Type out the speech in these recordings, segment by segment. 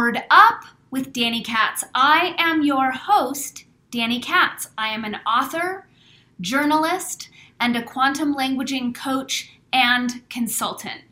Word Up with Danny Katz. I am your host, Danny Katz. I am an author, journalist, and a quantum languaging coach and consultant.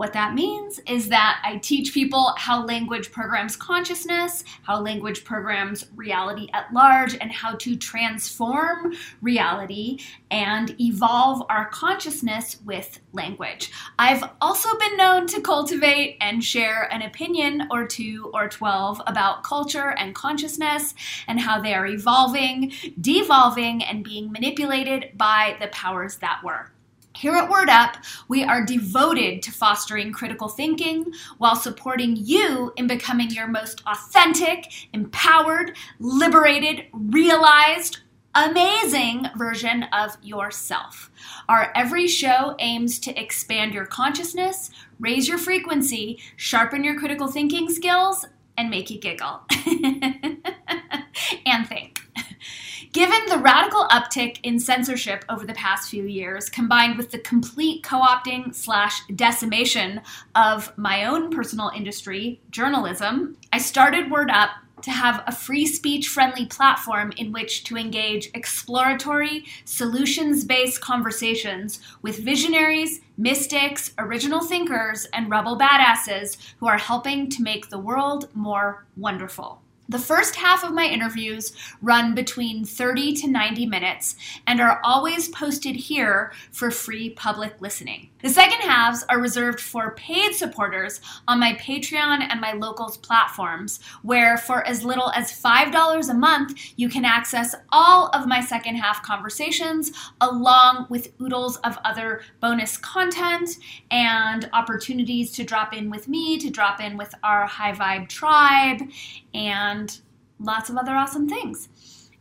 What that means is that I teach people how language programs consciousness, how language programs reality at large, and how to transform reality and evolve our consciousness with language. I've also been known to cultivate and share an opinion or two or 12 about culture and consciousness and how they are evolving, devolving, and being manipulated by the powers that were. Here at Word Up, we are devoted to fostering critical thinking while supporting you in becoming your most authentic, empowered, liberated, realized, amazing version of yourself. Our every show aims to expand your consciousness, raise your frequency, sharpen your critical thinking skills, and make you giggle and think. Given the radical uptick in censorship over the past few years, combined with the complete co opting slash decimation of my own personal industry, journalism, I started Word Up to have a free speech friendly platform in which to engage exploratory, solutions based conversations with visionaries, mystics, original thinkers, and rebel badasses who are helping to make the world more wonderful. The first half of my interviews run between 30 to 90 minutes and are always posted here for free public listening. The second halves are reserved for paid supporters on my Patreon and my locals platforms, where for as little as $5 a month, you can access all of my second half conversations along with oodles of other bonus content and opportunities to drop in with me, to drop in with our high vibe tribe, and and lots of other awesome things.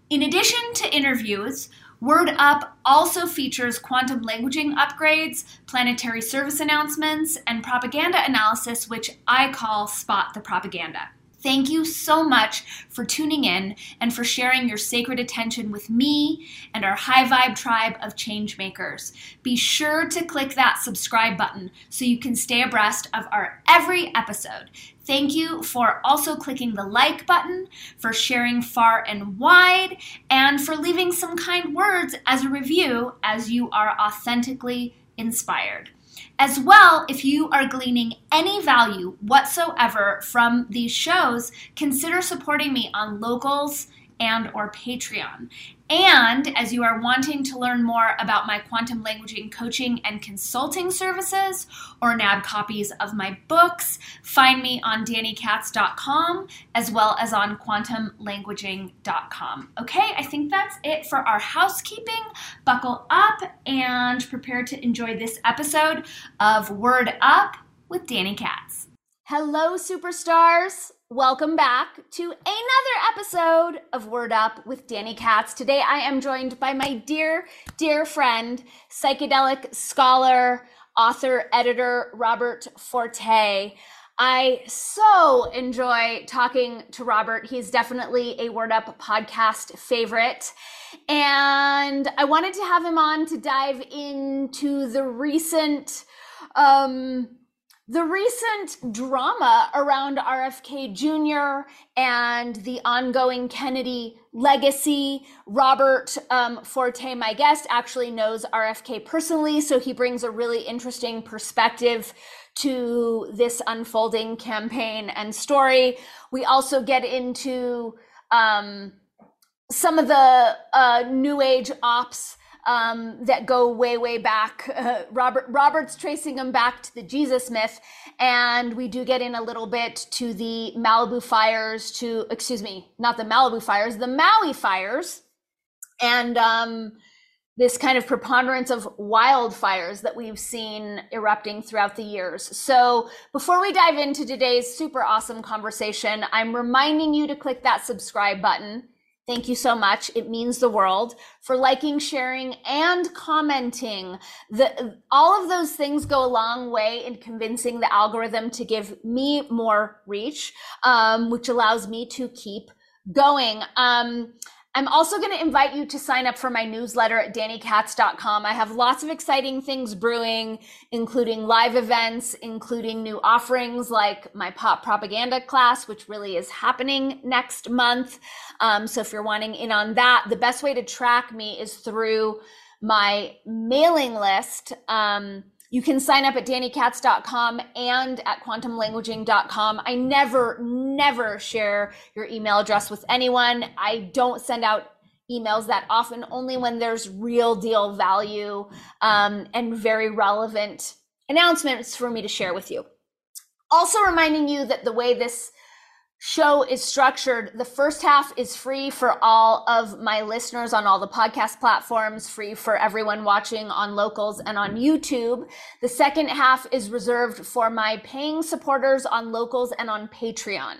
In addition to interviews, Word Up also features quantum languaging upgrades, planetary service announcements, and propaganda analysis, which I call Spot the Propaganda. Thank you so much for tuning in and for sharing your sacred attention with me and our high vibe tribe of change makers. Be sure to click that subscribe button so you can stay abreast of our every episode. Thank you for also clicking the like button, for sharing far and wide, and for leaving some kind words as a review as you are authentically inspired. As well, if you are gleaning any value whatsoever from these shows, consider supporting me on Locals and or Patreon. And as you are wanting to learn more about my quantum languaging coaching and consulting services or nab copies of my books, find me on dannykatz.com as well as on quantumlanguaging.com. Okay, I think that's it for our housekeeping. Buckle up and prepare to enjoy this episode of Word Up with Danny Katz. Hello, superstars. Welcome back to another episode of Word Up with Danny Katz. Today I am joined by my dear, dear friend, psychedelic scholar, author, editor, Robert Forte. I so enjoy talking to Robert. He's definitely a Word Up podcast favorite. And I wanted to have him on to dive into the recent um, the recent drama around RFK Jr. and the ongoing Kennedy legacy. Robert um, Forte, my guest, actually knows RFK personally, so he brings a really interesting perspective to this unfolding campaign and story. We also get into um, some of the uh, new age ops um, that go way, way back. Uh, Robert Robert's tracing them back to the Jesus myth, and we do get in a little bit to the Malibu fires. To excuse me, not the Malibu fires, the Maui fires, and um, this kind of preponderance of wildfires that we've seen erupting throughout the years. So, before we dive into today's super awesome conversation, I'm reminding you to click that subscribe button Thank you so much. It means the world for liking, sharing, and commenting. The, all of those things go a long way in convincing the algorithm to give me more reach, um, which allows me to keep going. Um, I'm also going to invite you to sign up for my newsletter at dannykatz.com. I have lots of exciting things brewing, including live events, including new offerings like my pop propaganda class, which really is happening next month. Um, so if you're wanting in on that, the best way to track me is through my mailing list. Um, you can sign up at dannykatz.com and at quantumlanguaging.com. I never, never share your email address with anyone. I don't send out emails that often, only when there's real deal value um, and very relevant announcements for me to share with you. Also, reminding you that the way this show is structured. The first half is free for all of my listeners on all the podcast platforms free for everyone watching on locals and on youtube. The second half is reserved for my paying supporters on locals and on patreon.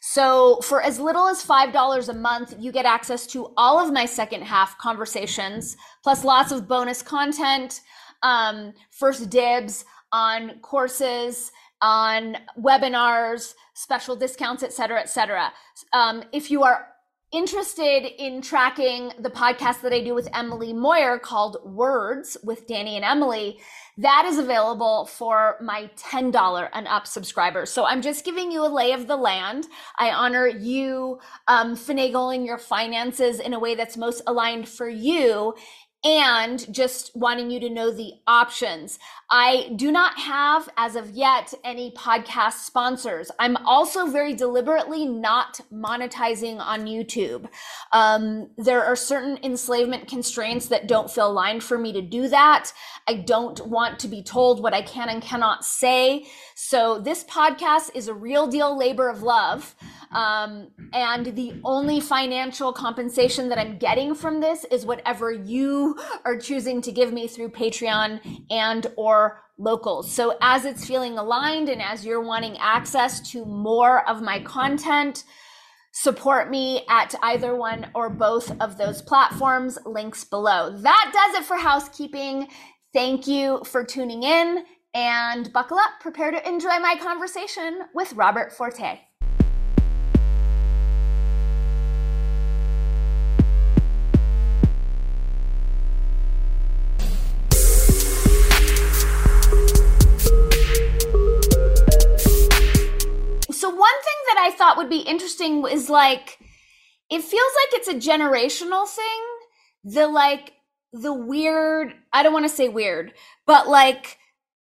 So for as little as $5 a month, you get access to all of my second half conversations, plus lots of bonus content, um, first dibs on courses, on webinars, special discounts, et cetera, et cetera. Um, if you are interested in tracking the podcast that I do with Emily Moyer called Words with Danny and Emily, that is available for my $10 and up subscribers. So I'm just giving you a lay of the land. I honor you um, finagling your finances in a way that's most aligned for you and just wanting you to know the options. I do not have, as of yet, any podcast sponsors. I'm also very deliberately not monetizing on YouTube. Um, there are certain enslavement constraints that don't feel aligned for me to do that. I don't want to be told what I can and cannot say. So this podcast is a real deal labor of love. Um, and the only financial compensation that I'm getting from this is whatever you are choosing to give me through Patreon and or locals. So as it's feeling aligned and as you're wanting access to more of my content, support me at either one or both of those platforms, links below. That does it for housekeeping. Thank you for tuning in and buckle up, prepare to enjoy my conversation with Robert Forte. So one thing that I thought would be interesting is like it feels like it's a generational thing. The like the weird, I don't want to say weird, but like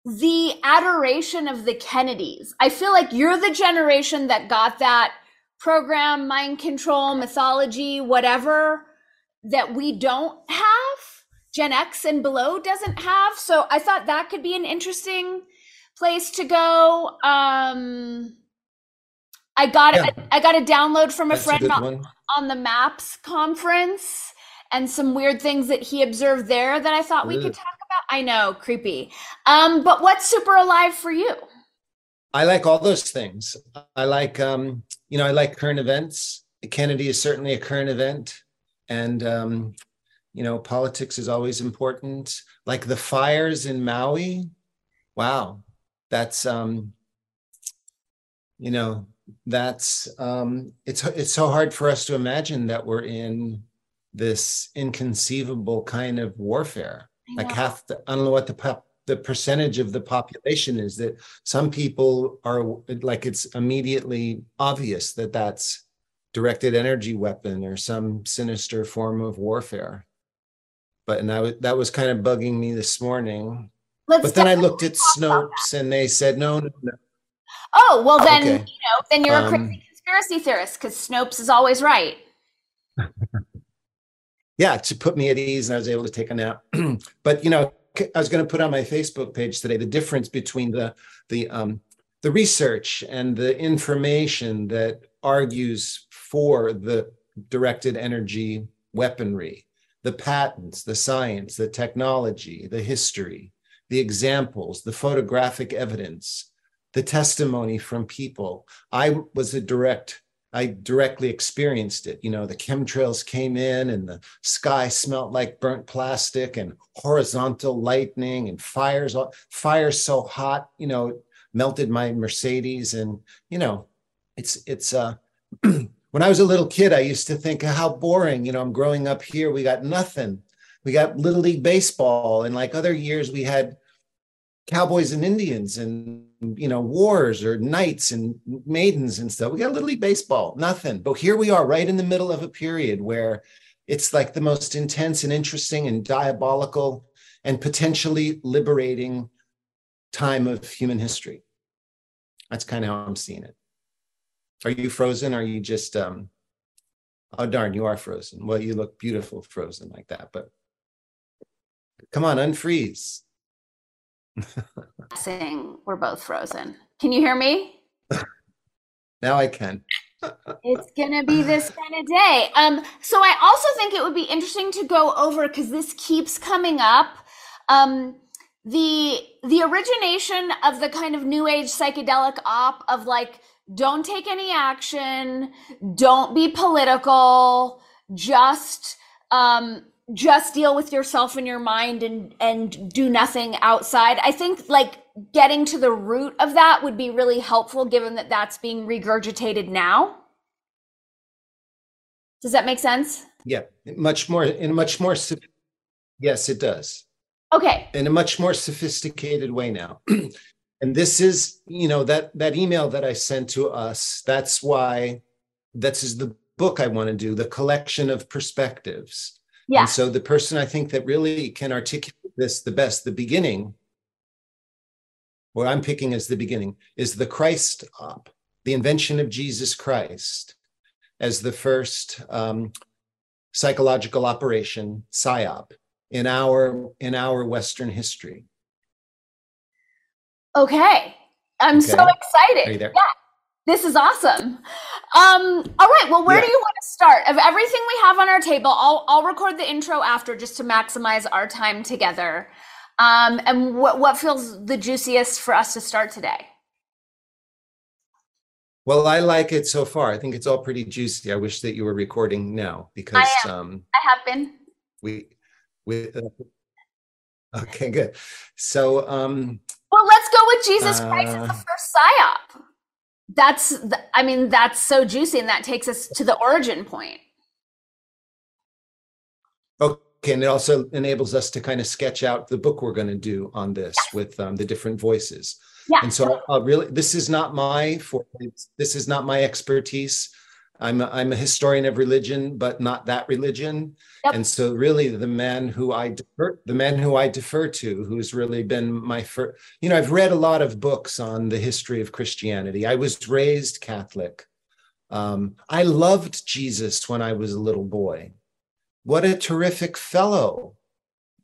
the adoration of the Kennedys. I feel like you're the generation that got that program, mind control, mythology, whatever that we don't have. Gen X and below doesn't have. So I thought that could be an interesting place to go. Um I got yeah. I got a download from a That's friend a on, on, the Maps conference and some weird things that he observed there that I thought we could talk about. I know, creepy. Um, but what's super alive for you? I like all those things. I like um, you know, I like current events. Kennedy is certainly a current event. And um, you know, politics is always important. Like the fires in Maui. Wow. That's um, you know, that's um, it's it's so hard for us to imagine that we're in this inconceivable kind of warfare. Like half the, I don't know what the pop, the percentage of the population is that some people are like it's immediately obvious that that's directed energy weapon or some sinister form of warfare. But and I, that was kind of bugging me this morning. Let's but then I looked at Snopes and they said no, no, no Oh, well then, okay. you know, then you're a crazy um, conspiracy theorist because Snopes is always right. yeah, to put me at ease, and I was able to take a nap. but you know, I was going to put on my Facebook page today the difference between the the um, the research and the information that argues for the directed energy weaponry, the patents, the science, the technology, the history, the examples, the photographic evidence, the testimony from people. I was a direct, I directly experienced it. You know, the chemtrails came in and the sky smelled like burnt plastic and horizontal lightning and fires, fires so hot, you know, melted my Mercedes. And, you know, it's, it's, uh, when I was a little kid, I used to think how boring. You know, I'm growing up here. We got nothing. We got little league baseball, and like other years, we had cowboys and Indians, and you know, wars or knights and maidens and stuff. We got little league baseball, nothing. But here we are, right in the middle of a period where it's like the most intense and interesting and diabolical and potentially liberating time of human history. That's kind of how I'm seeing it. Are you frozen? Are you just um oh darn, you are frozen. Well, you look beautiful frozen like that, but come on, unfreeze. Saying we're both frozen. Can you hear me? now I can. it's gonna be this kind of day. Um, so I also think it would be interesting to go over because this keeps coming up. Um, the the origination of the kind of new age psychedelic op of like don't take any action, don't be political, just um, just deal with yourself and your mind and and do nothing outside. I think like getting to the root of that would be really helpful given that that's being regurgitated now. Does that make sense? Yeah, much more in a much more yes, it does. Okay. In a much more sophisticated way now. and this is, you know, that that email that I sent to us, that's why this is the book I want to do, the collection of perspectives yeah. And so the person I think that really can articulate this the best, the beginning, what I'm picking as the beginning, is the Christ op, the invention of Jesus Christ as the first um, psychological operation, psyop, in our in our Western history. Okay. I'm okay. so excited. Are you Yeah. This is awesome. Um, all right. Well, where yeah. do you want to start? Of everything we have on our table, I'll I'll record the intro after just to maximize our time together. Um, and what what feels the juiciest for us to start today? Well, I like it so far. I think it's all pretty juicy. I wish that you were recording now because I, um, I have been. We we uh, okay, good. So um well, let's go with Jesus Christ as the uh, first psyop that's i mean that's so juicy and that takes us to the origin point. Okay and it also enables us to kind of sketch out the book we're going to do on this with um, the different voices. Yeah. and so I'll really this is not my for this is not my expertise I'm a, I'm a historian of religion, but not that religion. Yep. And so, really, the man who I defer, the man who I defer to, who's really been my first, you know, I've read a lot of books on the history of Christianity. I was raised Catholic. Um, I loved Jesus when I was a little boy. What a terrific fellow!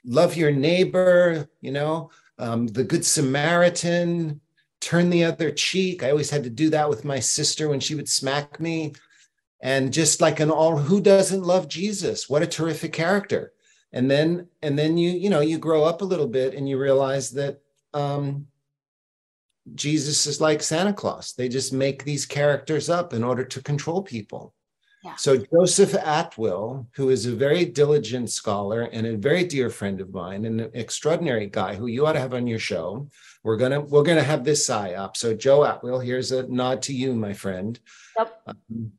Love your neighbor, you know, um, the Good Samaritan. Turn the other cheek. I always had to do that with my sister when she would smack me and just like an all who doesn't love jesus? What a terrific character. And then and then you you know you grow up a little bit and you realize that um jesus is like santa claus. They just make these characters up in order to control people. Yeah. so joseph atwill who is a very diligent scholar and a very dear friend of mine and an extraordinary guy who you ought to have on your show we're gonna we're gonna have this psyop so joe atwill here's a nod to you my friend. Yep. Um,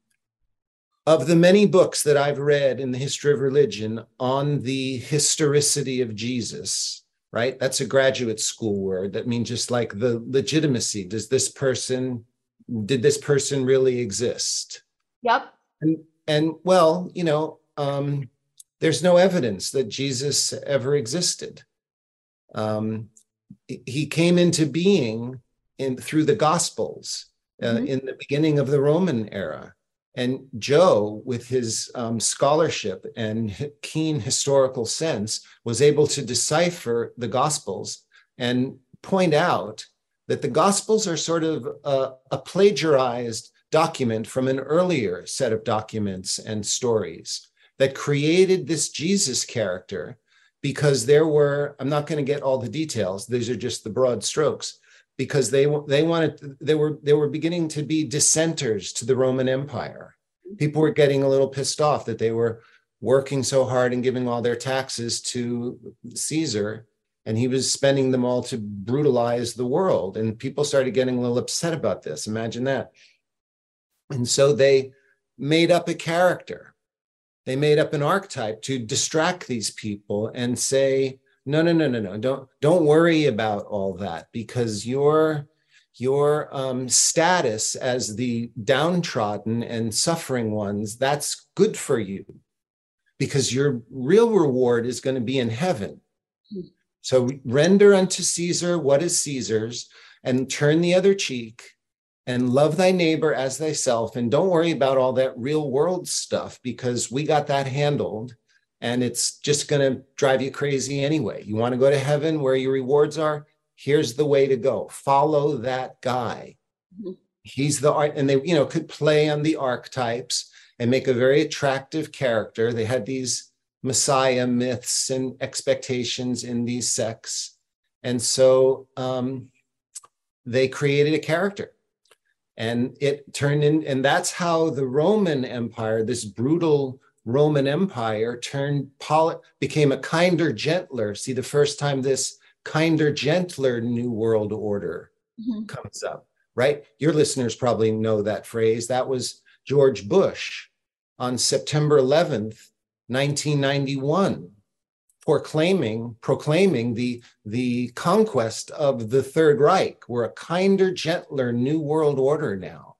of the many books that I've read in the history of religion on the historicity of Jesus, right? That's a graduate school word. That means just like the legitimacy. Does this person, did this person really exist? Yep. And, and well, you know, um, there's no evidence that Jesus ever existed. Um, he came into being in through the Gospels uh, mm-hmm. in the beginning of the Roman era. And Joe, with his um, scholarship and keen historical sense, was able to decipher the Gospels and point out that the Gospels are sort of a, a plagiarized document from an earlier set of documents and stories that created this Jesus character because there were, I'm not going to get all the details, these are just the broad strokes because they they wanted they were they were beginning to be dissenters to the Roman Empire. People were getting a little pissed off that they were working so hard and giving all their taxes to Caesar, and he was spending them all to brutalize the world. And people started getting a little upset about this. Imagine that. And so they made up a character. They made up an archetype to distract these people and say, no, no, no, no, no, don't don't worry about all that because your your um, status as the downtrodden and suffering ones that's good for you because your real reward is going to be in heaven. So render unto Caesar what is Caesar's and turn the other cheek and love thy neighbor as thyself. And don't worry about all that real world stuff because we got that handled and it's just going to drive you crazy anyway. You want to go to heaven where your rewards are? Here's the way to go. Follow that guy. Mm-hmm. He's the art, and they, you know, could play on the archetypes and make a very attractive character. They had these messiah myths and expectations in these sects. And so um, they created a character and it turned in and that's how the roman empire this brutal roman empire turned poli- became a kinder gentler see the first time this kinder gentler new world order mm-hmm. comes up right? Your listeners probably know that phrase. That was george bush on september 11th 1991 proclaiming proclaiming the the conquest of the third reich. We're a kinder gentler new world order now.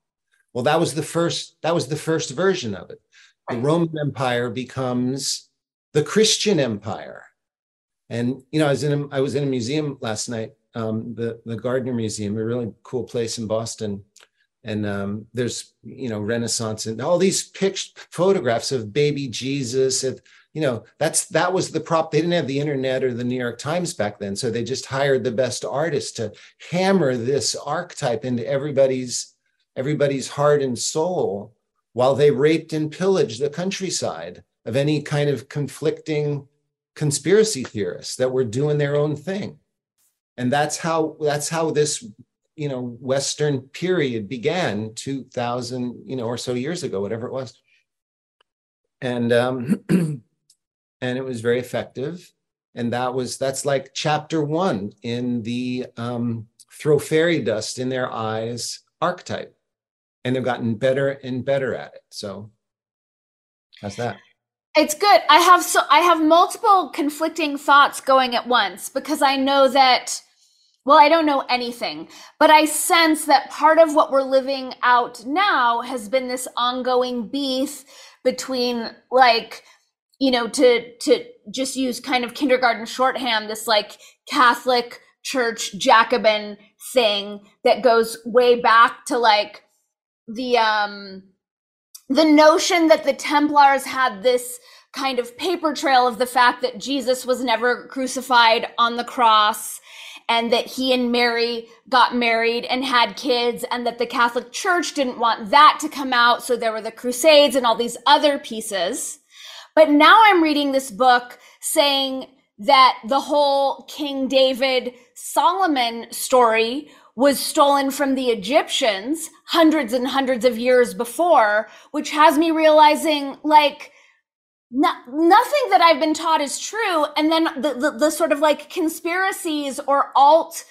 Well that was the first that was the first version of it the roman empire becomes the christian empire. And you know i was in a, i was in a museum last night um, the the gardner museum a really cool place in boston. And um, there's you know renaissance and all these pictures photographs of baby jesus of you know that's that was the prop they didn't have the internet or the new york times back then. So they just hired the best artists to hammer this archetype into everybody's everybody's heart and soul while they raped and pillaged the countryside of any kind of conflicting conspiracy theorists that were doing their own thing. And that's how that's how this you know western period began 2000 you know or so years ago whatever it was. And um and it was very effective. And that was that's like chapter one in the um, throw fairy dust in their eyes archetype, and they've gotten better and better at it. So how's that? It's good. I have so I have multiple conflicting thoughts going at once because I know that well, I don't know anything, but I sense that part of what we're living out now has been this ongoing beef between like you know, to to just use kind of kindergarten shorthand, this like Catholic Church Jacobin thing that goes way back to like the um the notion that the Templars had this kind of paper trail of the fact that Jesus was never crucified on the cross and that he and Mary got married and had kids and that the Catholic Church didn't want that to come out. So there were the Crusades and all these other pieces. But now I'm reading this book saying that the whole King David Solomon story was stolen from the Egyptians hundreds and hundreds of years before, which has me realizing like no, nothing that I've been taught is true. And then the, the, the sort of like conspiracies or alt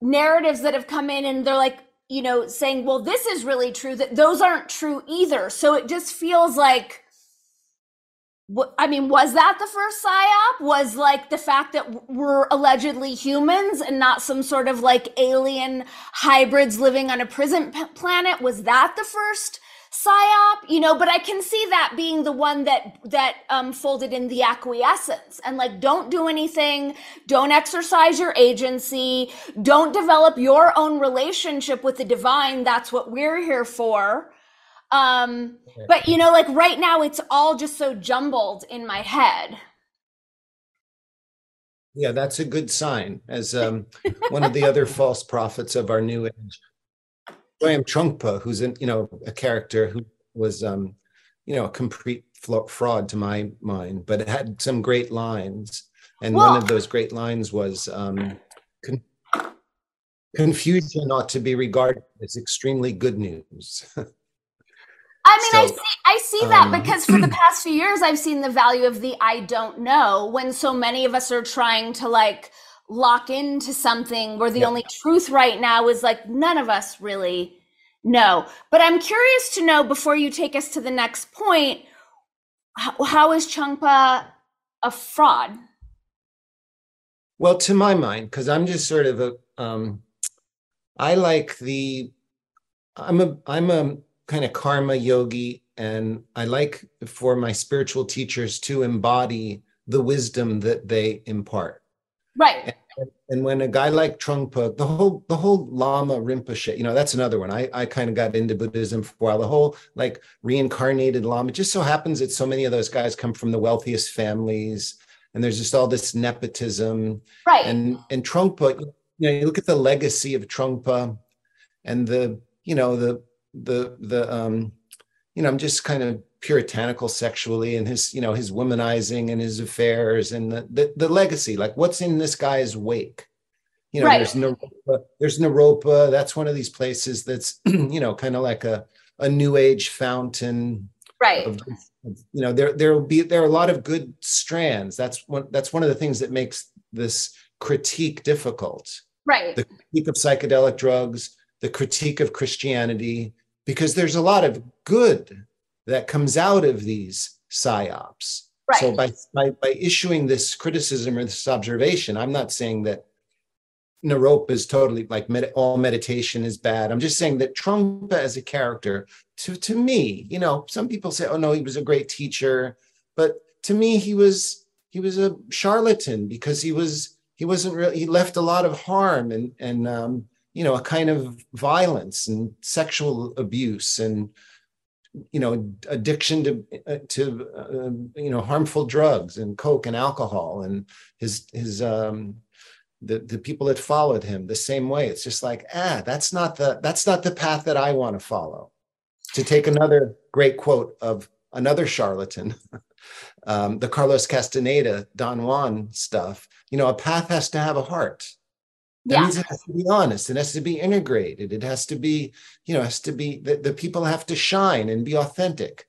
narratives that have come in and they're like, you know, saying, well, this is really true, that those aren't true either. So it just feels like I mean, was that the first psyop? Was like the fact that we're allegedly humans and not some sort of like alien hybrids living on a prison p- planet? Was that the first psyop? You know, but I can see that being the one that that um, folded in the acquiescence and like, don't do anything, don't exercise your agency, don't develop your own relationship with the divine. That's what we're here for um, but you know, like right now, it's all just so jumbled in my head. Yeah, that's a good sign. As um, one of the other false prophets of our new age, William Trungpa, who's in, you know a character who was um, you know a complete fraud to my mind, but it had some great lines. And well, one of those great lines was um, con- confusion ought to be regarded as extremely good news. I mean, so, I see, I see that um, because for the past few years, I've seen the value of the I don't know when so many of us are trying to like lock into something where the yeah. only truth right now is like none of us really know. but I'm curious to know before you take us to the next point, how, how is Trungpa a fraud? Well, to my mind, because I'm just sort of a, um, I like the, I'm a, I'm a kind of karma yogi, and I like for my spiritual teachers to embody the wisdom that they impart. Right. And, and when a guy like Trungpa, the whole the whole Lama Rinpoche, you know, that's another one. I, I kind of got into Buddhism for a while. The whole like reincarnated Lama. It just so happens that so many of those guys come from the wealthiest families, and there's just all this nepotism. Right. And and Trungpa, you know, you look at the legacy of Trungpa, and the you know the the the um, you know, I'm just kind of puritanical sexually and his you know his womanizing and his affairs and the, the, the legacy like what's in this guy's wake? You know right. there's naropa there's naropa. That's one of these places that's you know kind of like a a new age fountain right. of, you know there there will be there are a lot of good strands. That's one that's one of the things that makes this critique difficult. Right. The critique of psychedelic drugs the critique of christianity because there's a lot of good that comes out of these psyops. Right. So by, by by issuing this criticism or this observation, I'm not saying that Naropa is totally like med- all meditation is bad. I'm just saying that Trungpa as a character, to to me, you know, some people say, oh no, he was a great teacher, but to me, he was he was a charlatan because he was he wasn't really he left a lot of harm and and um, you know a kind of violence and sexual abuse and you know addiction to uh, to uh, you know harmful drugs and coke and alcohol and his his um the the people that followed him the same way. It's just like ah that's not the that's not the path that i want to follow. To take another great quote of another charlatan um, the carlos castaneda don juan stuff you know a path has to have a heart that yeah. means it has to be honest. It has to be integrated. It has to be, you know, has to be the, the people have to shine and be authentic.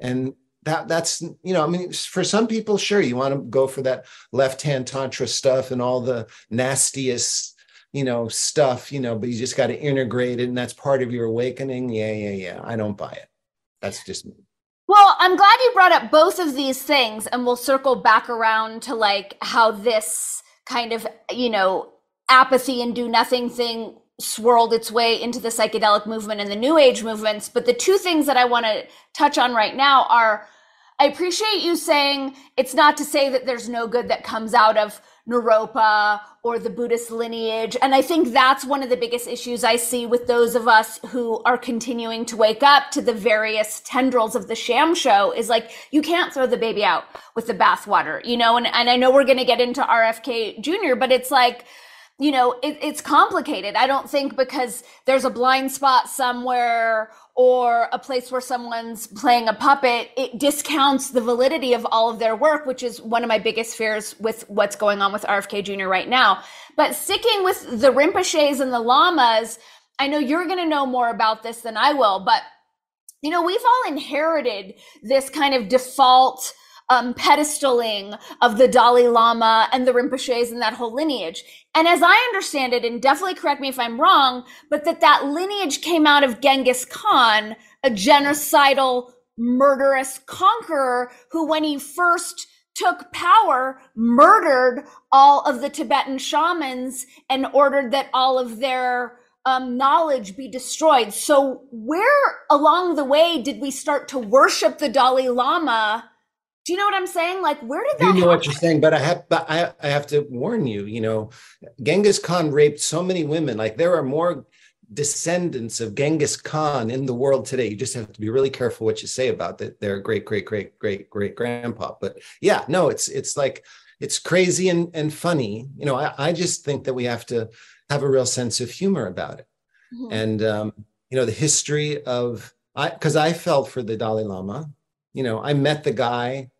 And that that's, you know, I mean, for some people, sure, you want to go for that left-hand tantra stuff and all the nastiest, you know, stuff, you know, but you just got to integrate it and that's part of your awakening. Yeah, yeah, yeah. I don't buy it. That's just me. Well, I'm glad you brought up both of these things and we'll circle back around to like how this kind of, you know, apathy and do nothing thing swirled its way into the psychedelic movement and the new age movements. But the two things that I want to touch on right now are I appreciate you saying it's not to say that there's no good that comes out of Naropa or the Buddhist lineage. And I think that's one of the biggest issues I see with those of us who are continuing to wake up to the various tendrils of the sham show is like, you can't throw the baby out with the bathwater, you know? And, and I know we're going to get into RFK Jr., but it's like, you know, it, it's complicated. I don't think because there's a blind spot somewhere or a place where someone's playing a puppet, it discounts the validity of all of their work, which is one of my biggest fears with what's going on with RFK Jr. right now. But sticking with the Rinpoches and the Lamas, I know you're going to know more about this than I will, but you know, we've all inherited this kind of default um, pedestaling of the Dalai Lama and the Rinpoches and that whole lineage. And as I understand it, and definitely correct me if I'm wrong, but that that lineage came out of Genghis Khan, a genocidal, murderous conqueror who, when he first took power, murdered all of the Tibetan shamans and ordered that all of their um, knowledge be destroyed. So, where along the way did we start to worship the Dalai Lama? Do you know what I'm saying? Like, where did that? You know happen? what you're saying, but I have, but I, I have to warn you. You know, Genghis Khan raped so many women. Like, there are more descendants of Genghis Khan in the world today. You just have to be really careful what you say about that. Their great, great, great, great, great grandpa. But yeah, no, it's it's like it's crazy and and funny. You know, I, I just think that we have to have a real sense of humor about it, mm-hmm. and um, you know, the history of I because I felt for the Dalai Lama. You know, I met the guy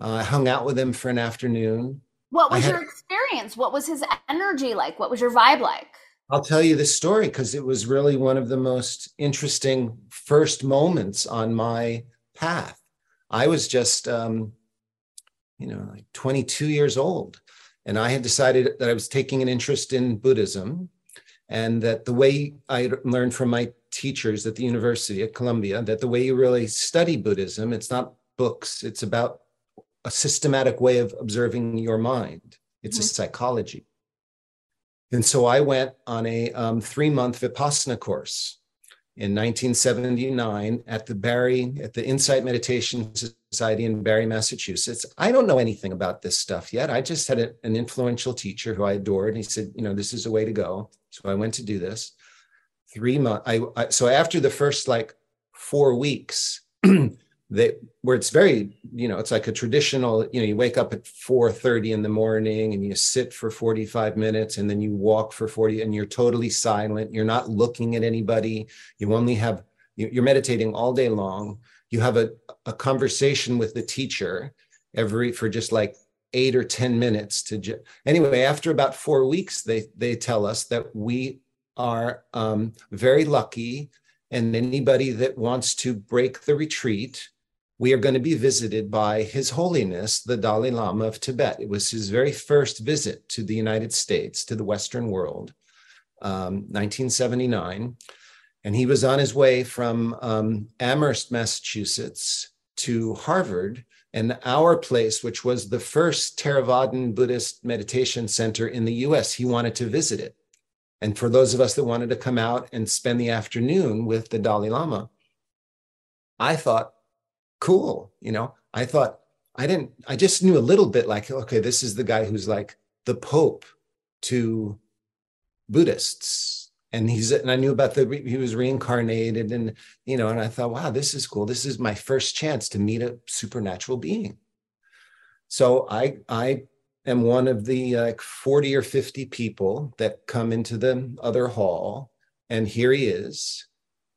uh, I hung out with him for an afternoon. What was had, your experience? What was his energy like? What was your vibe like? I'll tell you this story because it was really one of the most interesting first moments on my path. I was just, um, you know, like 22 years old, and I had decided that I was taking an interest in Buddhism, and that the way I learned from my teachers at the University at Columbia that the way you really study Buddhism, it's not books, it's about a systematic way of observing your mind. It's mm-hmm. a psychology. And so I went on a um, three month Vipassana course in 1979 at the Barre, at the Insight Meditation Society in Barre, Massachusetts. I don't know anything about this stuff yet. I just had a, an influential teacher who I adored. And he said, you know, this is a way to go. So I went to do this. Three months. I, I so after the first like four weeks, they where it's very you know it's like a traditional you know you wake up at 4:30 in the morning and you sit for 45 minutes and then you walk for 40 and you're totally silent. You're not looking at anybody. You only have you're meditating all day long. You have a, a conversation with the teacher every for just like eight or ten minutes to ju- anyway after about four weeks they they tell us that we are um, very lucky and anybody that wants to break the retreat we are going to be visited by His Holiness, the Dalai Lama of Tibet. It was his very first visit to the United States, to the Western world, um, 1979. And he was on his way from um, Amherst, Massachusetts to Harvard. And our place, which was the first Theravadan Buddhist meditation center in the US, he wanted to visit it. And for those of us that wanted to come out and spend the afternoon with the Dalai Lama, I thought, cool. You know, I thought I didn't, I just knew a little bit like, okay, this is the guy who's like the Pope to Buddhists. And he's, and I knew about the, he was reincarnated and, you know, and I thought, wow, this is cool. This is my first chance to meet a supernatural being. So I, I am one of the like 40 or 50 people that come into the other hall. And here he is.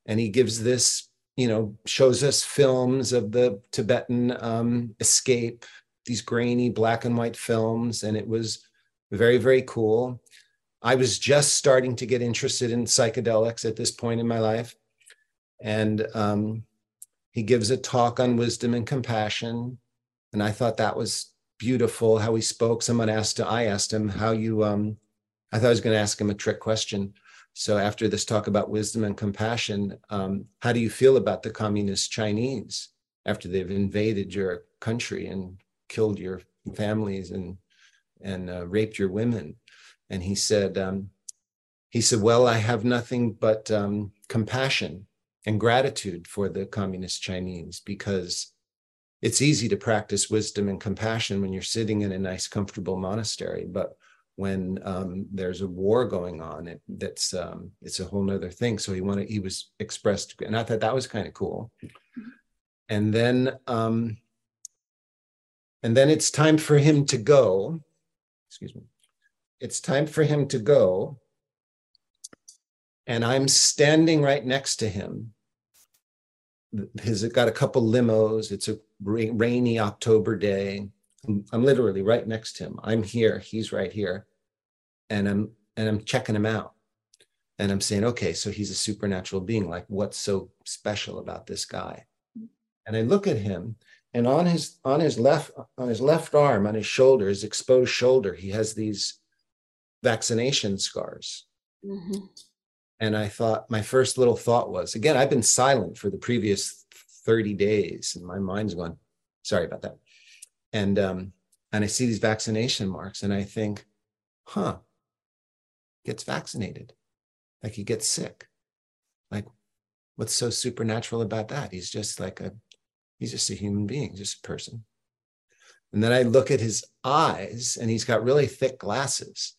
And he gives this you know, shows us films of the Tibetan um, escape, these grainy black and white films, and it was very, very cool. I was just starting to get interested in psychedelics at this point in my life. And um, he gives a talk on wisdom and compassion. And I thought that was beautiful how he spoke. Someone asked, I asked him how you, um, I thought I was going to ask him a trick question. So after this talk about wisdom and compassion, um, how do you feel about the communist Chinese after they've invaded your country and killed your families and and uh, raped your women? And he said, um, he said, well, I have nothing but um, compassion and gratitude for the communist Chinese because it's easy to practice wisdom and compassion when you're sitting in a nice, comfortable monastery, but when um, there's a war going on. It, that's um, it's a whole nother thing. So he wanted he was expressed, and I thought that was kind of cool. And then um, and then it's time for him to go. Excuse me. It's time for him to go. And I'm standing right next to him. He's got a couple limos. It's a rainy October day. I'm literally right next to him. I'm here. He's right here and I'm and I'm checking him out. And I'm saying, okay, so he's a supernatural being. Like, what's so special about this guy? And I look at him, and on his on his left on his left arm, on his shoulder, his exposed shoulder, he has these vaccination scars. Mm-hmm. And I thought, my first little thought was, again, I've been silent for the previous 30 days, and my mind's going, sorry about that. And um, and I see these vaccination marks, and I think, huh, gets vaccinated, like he gets sick. Like, what's so supernatural about that? He's just like a, he's just a human being, just a person. And then I look at his eyes, and he's got really thick glasses.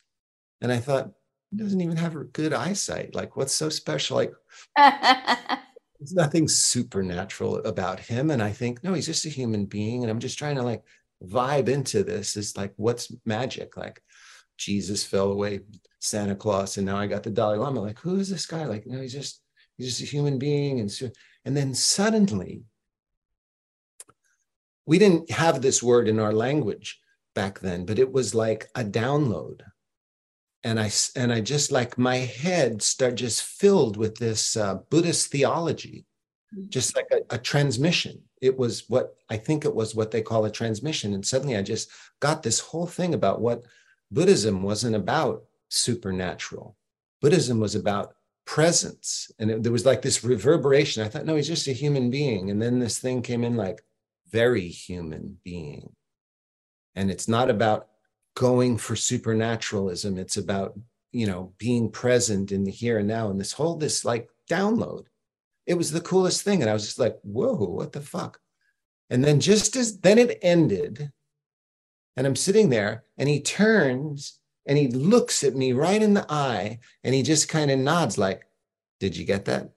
And I thought, he doesn't even have good eyesight. Like, what's so special? Like, there's nothing supernatural about him. And I think, no, he's just a human being. And I'm just trying to like vibe into this. Is like, what's magic? Like, Jesus fell away, Santa Claus, and now I got the Dalai Lama. Like, who is this guy? Like, no, he's just he's just a human being. And so, and then suddenly, we didn't have this word in our language back then, but it was like a download. And I and I just like my head start just filled with this uh, Buddhist theology, mm. just like a, a transmission. It was what I think it was what they call a transmission. And suddenly I just got this whole thing about what Buddhism wasn't about supernatural. Buddhism was about presence. And it, there was like this reverberation. I thought, no, he's just a human being. And then this thing came in like, very human being. And it's not about going for supernaturalism. It's about, you know, being present in the here and now. And this whole, this like download, it was the coolest thing. And I was just like, whoa, what the fuck? And then just as then it ended, and I'm sitting there, and he turns and he looks at me right in the eye and he just kind of nods, like, Did you get that?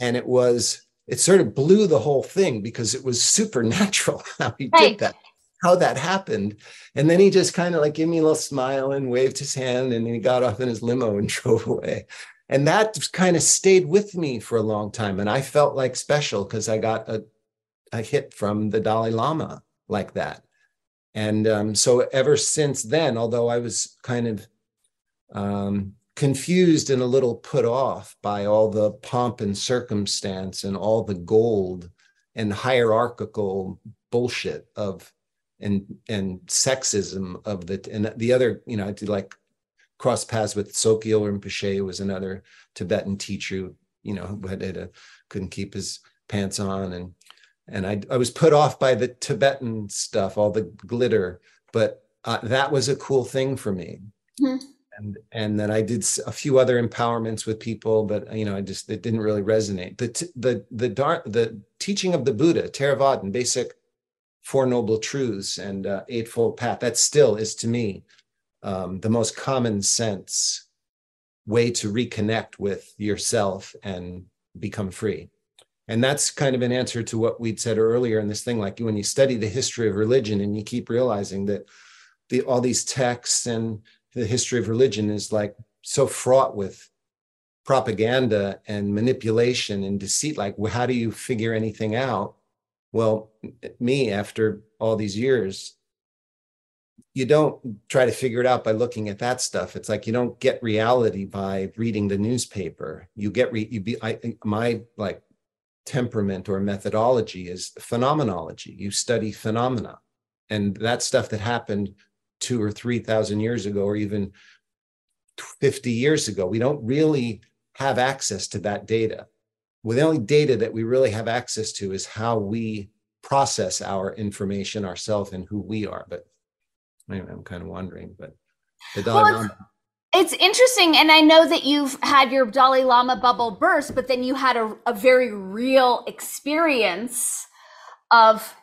And it was, it sort of blew the whole thing because it was supernatural how he right. did that, how that happened. And then he just kind of like gave me a little smile and waved his hand and he got off in his limo and drove away. And that kind of stayed with me for a long time. And I felt like special because I got a, a hit from the Dalai Lama like that. And um, so ever since then, although I was kind of um, confused and a little put off by all the pomp and circumstance and all the gold and hierarchical bullshit of and and sexism of the and the other you know I did like cross paths with Sogyal Rinpoche was another Tibetan teacher you know who had, had a, couldn't keep his pants on and and I, I was put off by the Tibetan stuff, all the glitter, but uh, that was a cool thing for me. Mm-hmm. And and then I did a few other empowerments with people, but you know, I just it didn't really resonate. The the the the, the teaching of the Buddha, Theravada, and basic Four Noble Truths and uh, Eightfold Path, that still is to me um, the most common sense way to reconnect with yourself and become free. And that's kind of an answer to what we'd said earlier in this thing. Like when you study the history of religion and you keep realizing that the, all these texts and the history of religion is like so fraught with propaganda and manipulation and deceit. Like, how do you figure anything out? Well, me, after all these years, you don't try to figure it out by looking at that stuff. It's like you don't get reality by reading the newspaper. You get re, you be I my like temperament or methodology is phenomenology. You study phenomena. And that stuff that happened two or 3,000 years ago, or even 50 years ago, we don't really have access to that data. Well, the only data that we really have access to is how we process our information ourselves and who we are. But anyway, I'm kind of wondering, but the Dalai well, it's interesting. And I know that you've had your Dalai Lama bubble burst, but then you had a, a very real experience of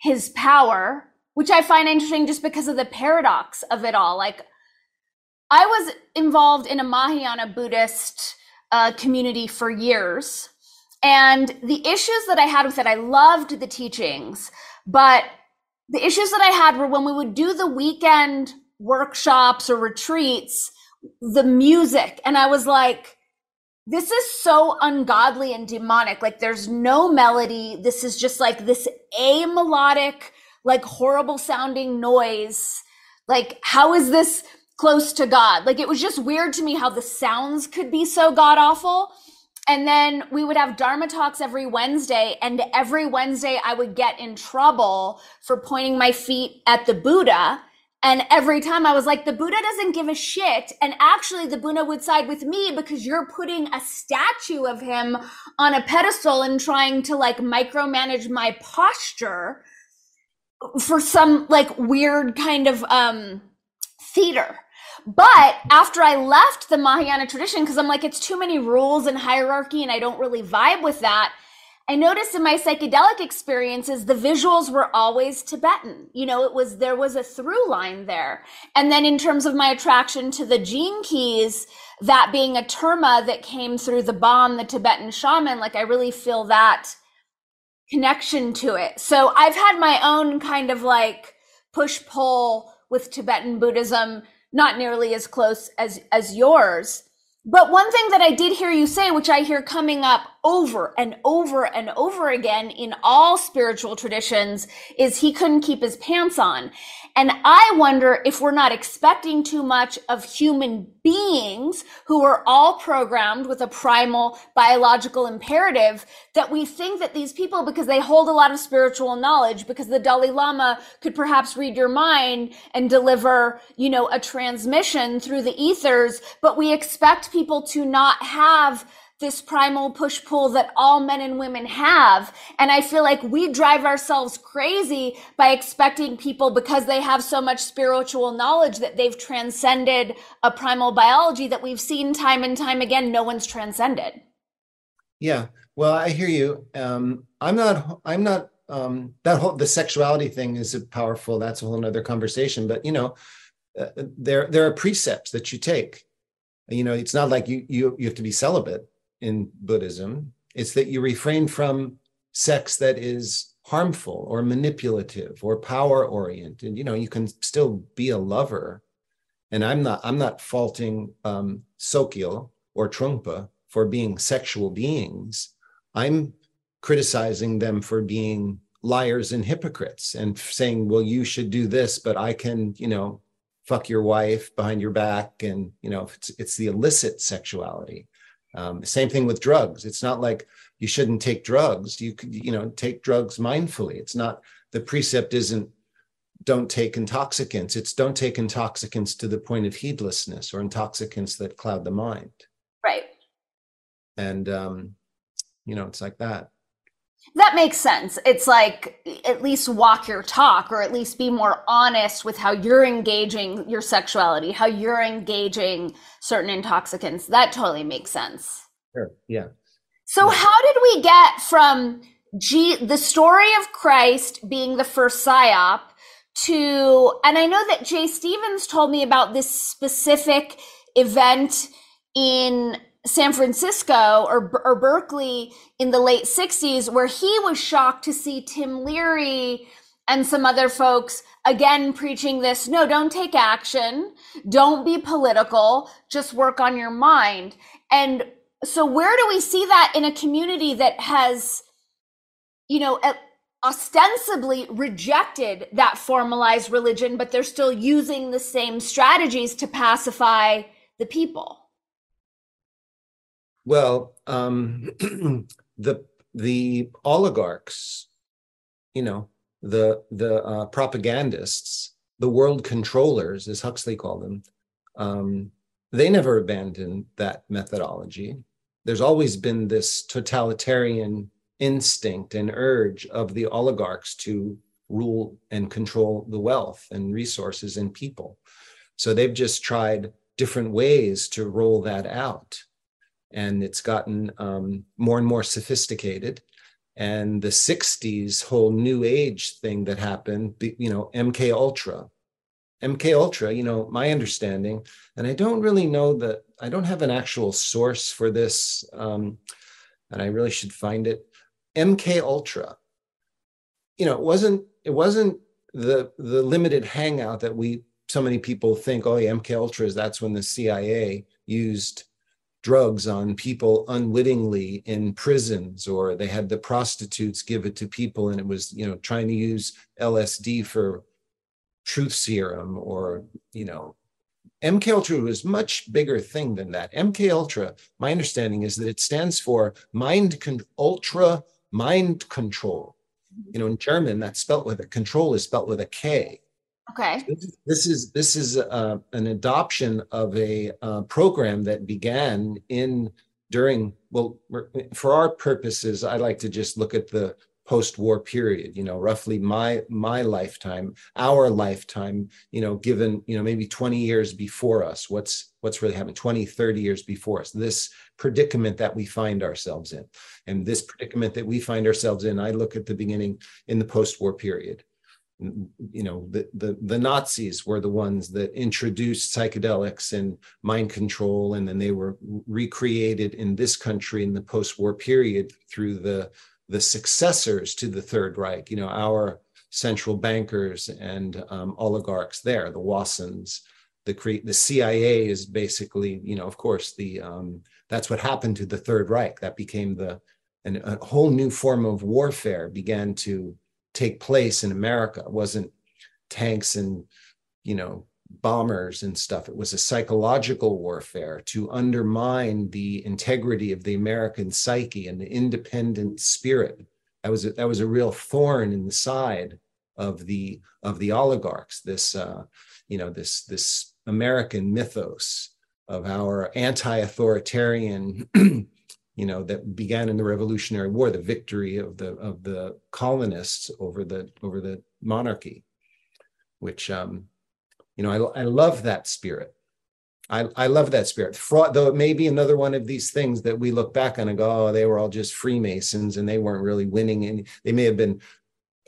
his power, which I find interesting just because of the paradox of it all. Like, I was involved in a Mahayana Buddhist uh, community for years. And the issues that I had with it, I loved the teachings, but the issues that I had were when we would do the weekend workshops or retreats, the music and i was like this is so ungodly and demonic. Like there's no melody. This is just like this a melodic like horrible sounding noise. Like how is this close to god? Like it was just weird to me how the sounds could be so god awful and then we would have dharma talks every wednesday and every wednesday i would get in trouble for pointing my feet at the buddha and every time I was like, the Buddha doesn't give a shit. And actually, the Buddha would side with me because you're putting a statue of him on a pedestal and trying to like micromanage my posture for some like weird kind of um, theater. But after I left the Mahayana tradition, because I'm like, it's too many rules and hierarchy, and I don't really vibe with that I noticed in my psychedelic experiences, the visuals were always Tibetan. You know, it was, there was a through line there. And then in terms of my attraction to the gene keys, that being a terma that came through the Bön, the Tibetan shaman, like I really feel that connection to it. So I've had my own kind of like push pull with Tibetan Buddhism, not nearly as close as, as yours. But one thing that I did hear you say, which I hear coming up over and over and over again in all spiritual traditions, is he couldn't keep his pants on. And I wonder if we're not expecting too much of human beings who are all programmed with a primal biological imperative that we think that these people, because they hold a lot of spiritual knowledge, because the Dalai Lama could perhaps read your mind and deliver, you know, a transmission through the ethers, but we expect people to not have this primal push pull that all men and women have. And I feel like we drive ourselves crazy by expecting people because they have so much spiritual knowledge that they've transcended a primal biology that we've seen time and time again. No one's transcended. Yeah. Well, I hear you. Um, I'm not, I'm not, um, that whole, the sexuality thing is powerful. That's a whole nother conversation, but you know, uh, there, there are precepts that you take you know it's not like you you you have to be celibate in Buddhism. It's that you refrain from sex that is harmful or manipulative or power oriented. You know, you can still be a lover. And I'm not I'm not faulting um, or Trungpa for being sexual beings. I'm criticizing them for being liars and hypocrites and saying, well, you should do this, but I can, you know, fuck your wife behind your back. And, you know, it's, it's the illicit sexuality. Um, same thing with drugs. It's not like you shouldn't take drugs. You could, you know, take drugs mindfully. It's not the precept isn't don't take intoxicants. It's don't take intoxicants to the point of heedlessness or intoxicants that cloud the mind. Right. And um, you know, it's like that. That makes sense. It's like at least walk your talk or at least be more honest with how you're engaging your sexuality, how you're engaging certain intoxicants. That totally makes sense. Sure. Yeah. So yeah. how did we get from G the story of Christ being the first psyop to and I know that Jay Stevens told me about this specific event in San Francisco or, or Berkeley in the late 60s, where he was shocked to see Tim Leary and some other folks again preaching this no, don't take action, don't be political, just work on your mind. And so, where do we see that in a community that has, you know, ostensibly rejected that formalized religion, but they're still using the same strategies to pacify the people? Well, um, the the oligarchs, you know, the the uh, propagandists, the world controllers, as Huxley called them, um, they never abandoned that methodology. There's always been this totalitarian instinct and urge of the oligarchs to rule and control the wealth and resources and people. So they've just tried different ways to roll that out and it's gotten um, more and more sophisticated. And the 60s whole new age thing that happened, you know, MK Ultra. MK Ultra, you know, my understanding, and I don't really know that I don't have an actual source for this, um, and I really should find it. MK Ultra, you know, it wasn't it wasn't the the limited hangout that we so many people think. Oh, yeah, MK Ultra is that's when the CIA used drugs on people unwittingly in prisons or they had the prostitutes give it to people and it was you know trying to use lsd for truth serum or you know mk ultra was much bigger thing than that. Mk ultra my understanding is that it stands for mind con- ultra mind control. You know in german that's spelt with a control is spelt with a k Okay. This is this is uh, an adoption of a uh, program that began in during well for our purposes. I like to just look at the post-war period. You know, roughly my my lifetime, our lifetime. You know, given you know maybe 20 years before us. What's what's really happened 20 30 years before us this predicament that we find ourselves in and this predicament that we find ourselves in i look at the beginning in the post-war period you know the, the the nazis were the ones that introduced psychedelics and mind control and then they were recreated in this country in the post-war period through the the successors to the third reich you know our central bankers and um, oligarchs there the wassons the cre- the cia is basically you know of course the um, that's what happened to the third reich. That became the and a whole new form of warfare began to take place in America. It wasn't tanks and, you know, bombers and stuff. It was a psychological warfare to undermine the integrity of the American psyche and the independent spirit. That was a, that was a real thorn in the side of the of the oligarchs. This uh, you know this this American mythos of our anti-authoritarian you know that began in the revolutionary war the victory of the of the colonists over the over the monarchy which um you know i, I love that spirit I, I love that spirit. Fraud, though it may be another one of these things that we look back on and go, oh, they were all just Freemasons and they weren't really winning. And they may have been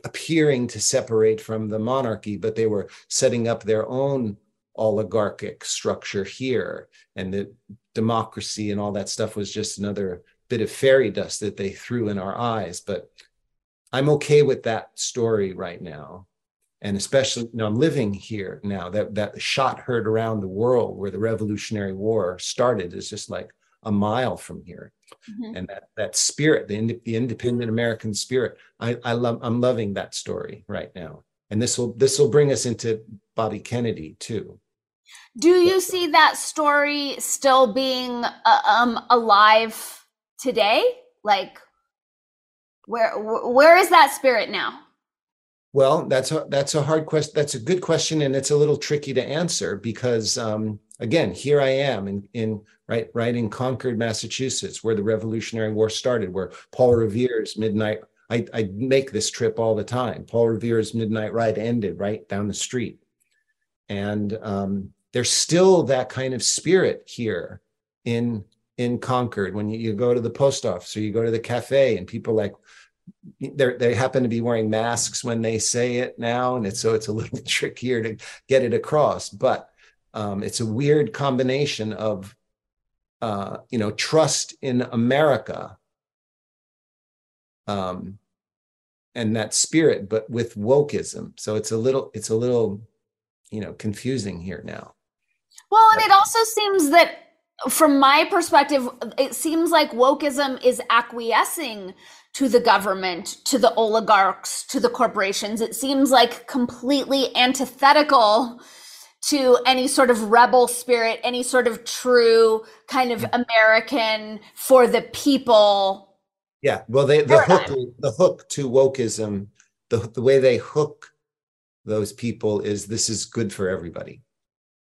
appearing to separate from the monarchy, but they were setting up their own oligarchic structure here. And the democracy and all that stuff was just another bit of fairy dust that they threw in our eyes. But I'm okay with that story right now. And especially, you know, I'm living here now. That that shot heard around the world where the Revolutionary War started is just like a mile from here. Mm-hmm. And that that spirit, the, the independent American spirit, I, I love I'm loving that story right now. And this will this will bring us into Bobby Kennedy too. Do you see that story still being uh, um, alive today? Like, where where is that spirit now? Well, that's a that's a hard question. That's a good question, and it's a little tricky to answer because, um, again, here I am in in right right in Concord, Massachusetts, where the Revolutionary War started, where Paul Revere's midnight. I, I make this trip all the time. Paul Revere's midnight ride ended right down the street, and um, there's still that kind of spirit here in in Concord. When you, you go to the post office or you go to the cafe and people like they they happen to be wearing masks when they say it now and it's so it's a little trickier to get it across. But um, it's a weird combination of uh, you know trust in America um, and that spirit but with wokeism. So it's a little it's a little you know confusing here now well, and it also seems that from my perspective, it seems like wokeism is acquiescing to the government, to the oligarchs, to the corporations. It seems like completely antithetical to any sort of rebel spirit, any sort of true kind of mm-hmm. American for the people. Yeah, well, they, the hook, the hook to wokeism, the the way they hook those people is this is good for everybody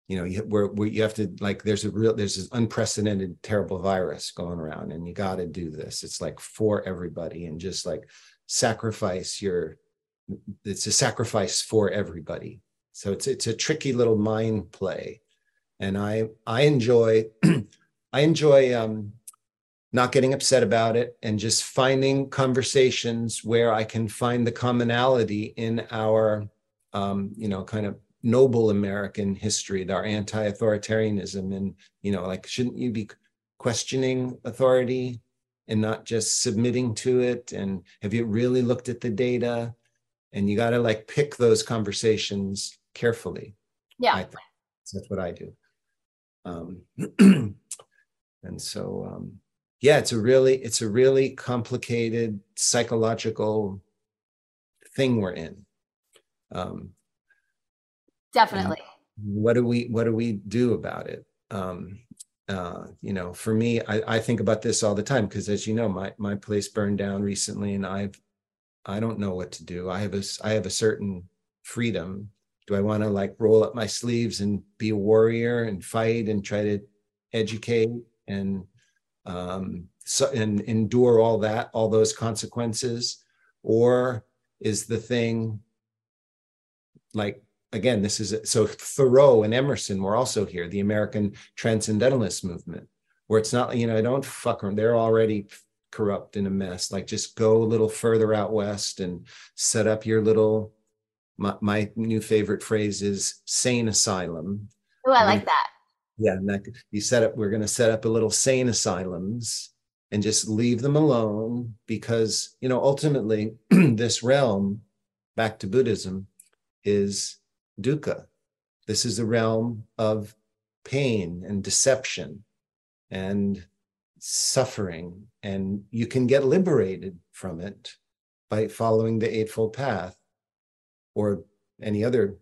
you know, you, where, where you have to like, there's a real, there's this unprecedented, terrible virus going around, and you got to do this. It's like for everybody, and just like sacrifice your. It's a sacrifice for everybody. So it's it's a tricky little mind play, and I I enjoy, I enjoy um, not getting upset about it and just finding conversations where I can find the commonality in our, um, you know, kind of noble American history, our anti-authoritarianism, and you know, like, shouldn't you be questioning authority and not just submitting to it? And have you really looked at the data? And you got to like pick those conversations carefully. Yeah, that's what I do. Um, and so, um, yeah, it's a really, it's a really complicated psychological thing we're in. Um, Definitely. what do we what do we do about it? Um, uh, you know, for me, I, I think about this all the time because, as you know, my my place burned down recently, and I've I don't know what to do. I have a I have a certain freedom. Do I want to like roll up my sleeves and be a warrior and fight and try to educate and um, so, and endure all that, all those consequences, or is the thing like again, this is so Thoreau and Emerson were also here, the American Transcendentalist movement, where it's not, you know, I don't fuck them. They're already corrupt and a mess. Like just go a little further out west and set up your little, my, my new favorite phrase is sane asylum. Oh, I like that. Yeah. And that, you set up, we're going to set up a little sane asylums and just leave them alone because, you know, ultimately this realm, back to Buddhism, is dukkha. This is the realm of pain and deception and suffering. And you can get liberated from it by following the Eightfold Path or any other,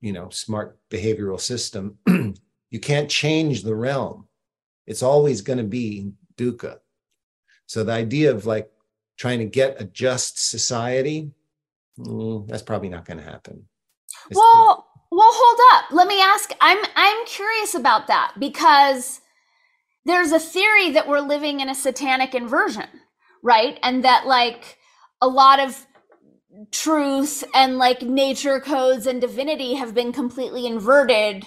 you know, smart behavioral system. you can't change the realm. It's always going to be dukkha. So the idea of like trying to get a just society, mm, that's probably not going to happen. Well, Well, hold up. Let me ask. I'm I'm curious about that because there's a theory that we're living in a satanic inversion, right? And that like a lot of truth and like nature codes and divinity have been completely inverted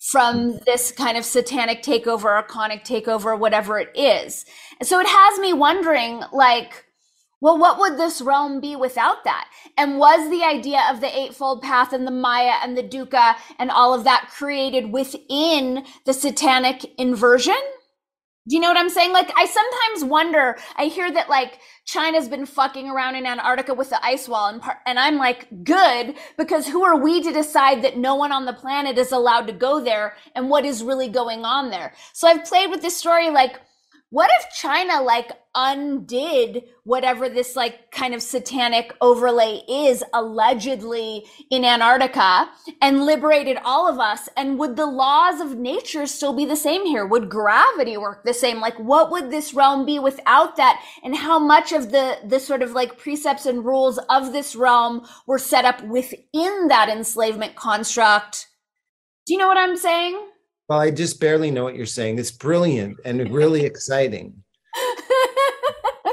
from this kind of satanic takeover, archonic takeover, whatever it is. And so it has me wondering, like, well, what would this realm be without that? And was the idea of the Eightfold Path and the Maya and the Dukkha and all of that created within the satanic inversion? Do you know what I'm saying? Like, I sometimes wonder, I hear that like China's been fucking around in Antarctica with the ice wall and par- and I'm like, good, because who are we to decide that no one on the planet is allowed to go there and what is really going on there? So I've played with this story like, what if China like undid whatever this like kind of satanic overlay is allegedly in Antarctica and liberated all of us? And would the laws of nature still be the same here? Would gravity work the same? Like what would this realm be without that? And how much of the, the sort of like precepts and rules of this realm were set up within that enslavement construct? Do you know what I'm saying? Well, I just barely know what you're saying. It's brilliant and really exciting.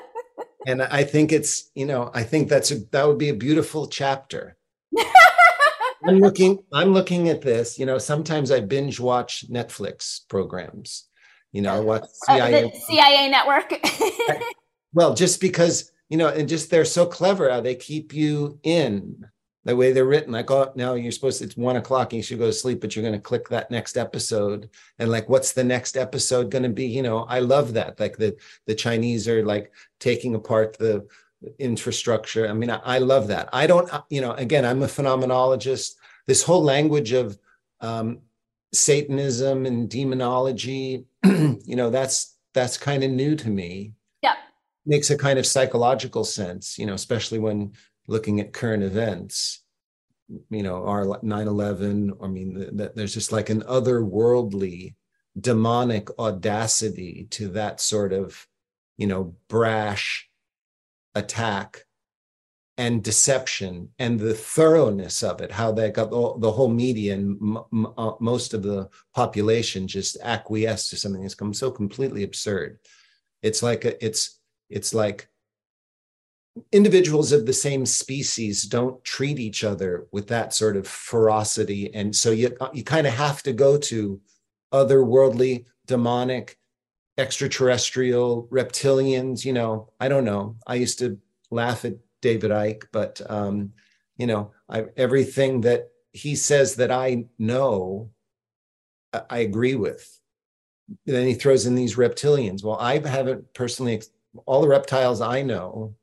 and I think it's, you know, I think that's a that would be a beautiful chapter. I'm looking, I'm looking at this. You know, sometimes I binge watch Netflix programs. You know, what CIA, uh, CIA network. well, just because, you know, and just they're so clever how they keep you in the way they're written like oh now you're supposed to it's one o'clock and you should go to sleep but you're going to click that next episode. And like what's the next episode going to be? You know i love that like the the chinese are like taking apart the infrastructure. I mean I, I love that. I don't uh, you know again i'm a phenomenologist. This whole language of um, satanism and demonology you know that's that's kind of new to me. Yeah makes a kind of psychological sense you know especially when looking at current events you know our 9-11 i mean that there's just like an otherworldly demonic audacity to that sort of you know brash attack and deception and the thoroughness of it how they got the, the whole media and m- uh, most of the population just acquiesced to something that's come so completely absurd. It's like a, it's it's like individuals of the same species don't treat each other with that sort of ferocity. And so you you kind of have to go to otherworldly demonic extraterrestrial reptilians you know i don't know. I used to laugh at david icke but um you know I, everything that he says that i know I, I agree with. Then he throws in these reptilians. Well i haven't personally all the reptiles i know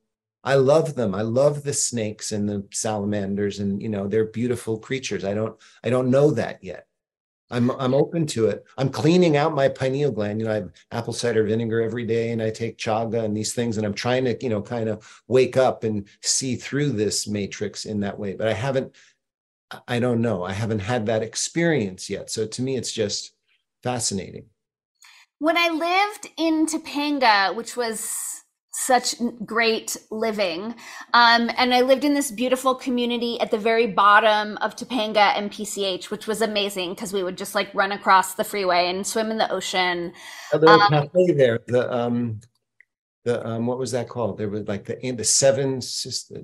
I love them. I love the snakes and the salamanders, and you know they're beautiful creatures. I don't I don't know that yet. I'm I'm open to it. I'm cleaning out my pineal gland. You know, I have apple cider vinegar every day, and I take chaga and these things, and I'm trying to you know kind of wake up and see through this matrix in that way. But I haven't. I don't know. I haven't had that experience yet. So to me, it's just fascinating. When I lived in Topanga, which was such great living. Um, and I lived in this beautiful community at the very bottom of Topanga and PCH, which was amazing because we would just like run across the freeway and swim in the ocean. A little um, cafe there. The um, the um, what was that called? There was like the the seven.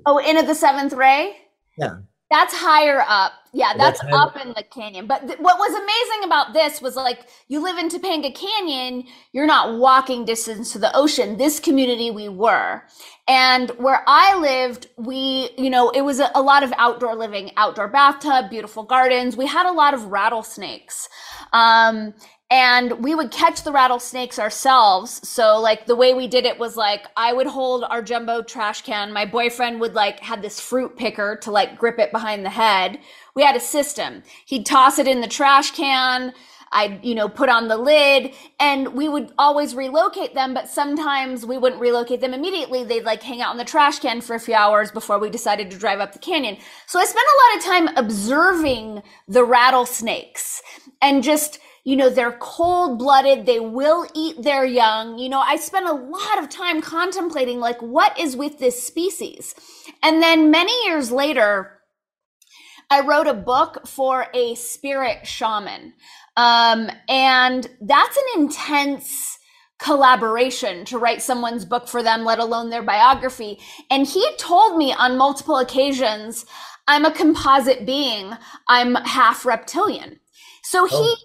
Oh, Inn of the Seventh Ray. Yeah. That's higher up. Yeah, that's, that's up in the canyon. But th- what was amazing about this was like you live in Topanga Canyon, you're not walking distance to the ocean. This community we were. And where I lived, we, you know, it was a, a lot of outdoor living, outdoor bathtub, beautiful gardens. We had a lot of rattlesnakes. Um, and we would catch the rattlesnakes ourselves. So like the way we did it was like I would hold our jumbo trash can. My boyfriend would like had this fruit picker to like grip it behind the head. We had a system. He'd toss it in the trash can. I'd, you know, put on the lid and we would always relocate them, but sometimes we wouldn't relocate them immediately. They'd like hang out in the trash can for a few hours before we decided to drive up the canyon. So I spent a lot of time observing the rattlesnakes and just you know, they're cold blooded. They will eat their young. You know, I spent a lot of time contemplating like, what is with this species? And then many years later, I wrote a book for a spirit shaman. Um, and that's an intense collaboration to write someone's book for them, let alone their biography. And he told me on multiple occasions, I'm a composite being, I'm half reptilian. So he oh.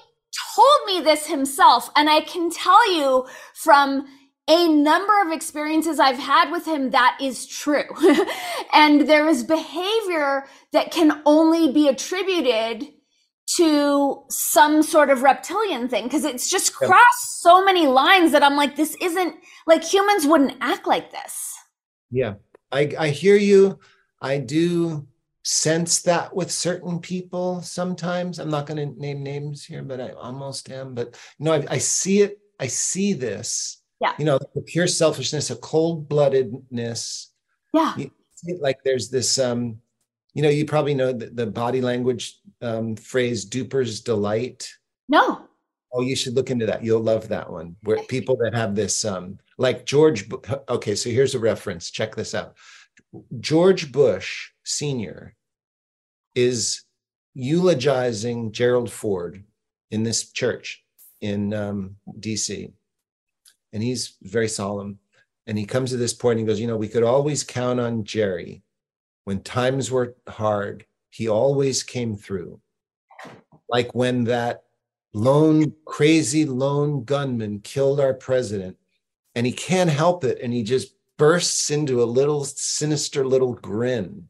Told me this himself. And I can tell you from a number of experiences I've had with him that is true. and there is behavior that can only be attributed to some sort of reptilian thing because it's just crossed so many lines that I'm like, this isn't like humans wouldn't act like this. Yeah, I, I hear you. I do sense that with certain people sometimes. I'm not going to name names here, but I almost am. But you know, I, I see it. I see this. Yeah. You know, the pure selfishness, a cold bloodedness. Yeah. like there's this um you know, you probably know the, the body language um, phrase "duper's delight." No. Oh, you should look into that. You'll love that one. Where people that have this, um, like George. Okay, so here's a reference. Check this out. George Bush Senior is eulogizing Gerald Ford in this church in um, D.C. And he's very solemn. And he comes to this point and he goes, You know, we could always count on Jerry when times were hard, he always came through. Like when that lone, crazy lone gunman killed our president, and he can't help it, and he just bursts into a little sinister little grin.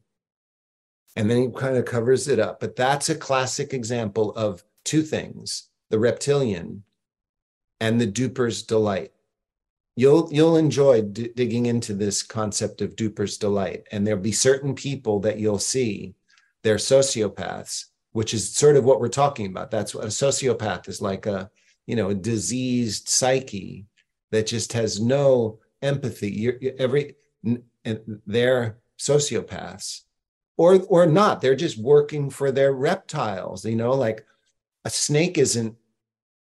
And then he kind of covers it up. But that's a classic example of two things the reptilian and the duper's delight. You'll you'll enjoy d- digging into this concept of duper's delight. And there'll be certain people that you'll see they're sociopaths which is sort of what we're talking about. That's what a sociopath is like a you know a diseased psyche that just has no empathy. You're, every and they're sociopaths or or not. They're just working for their reptiles you know like a snake isn't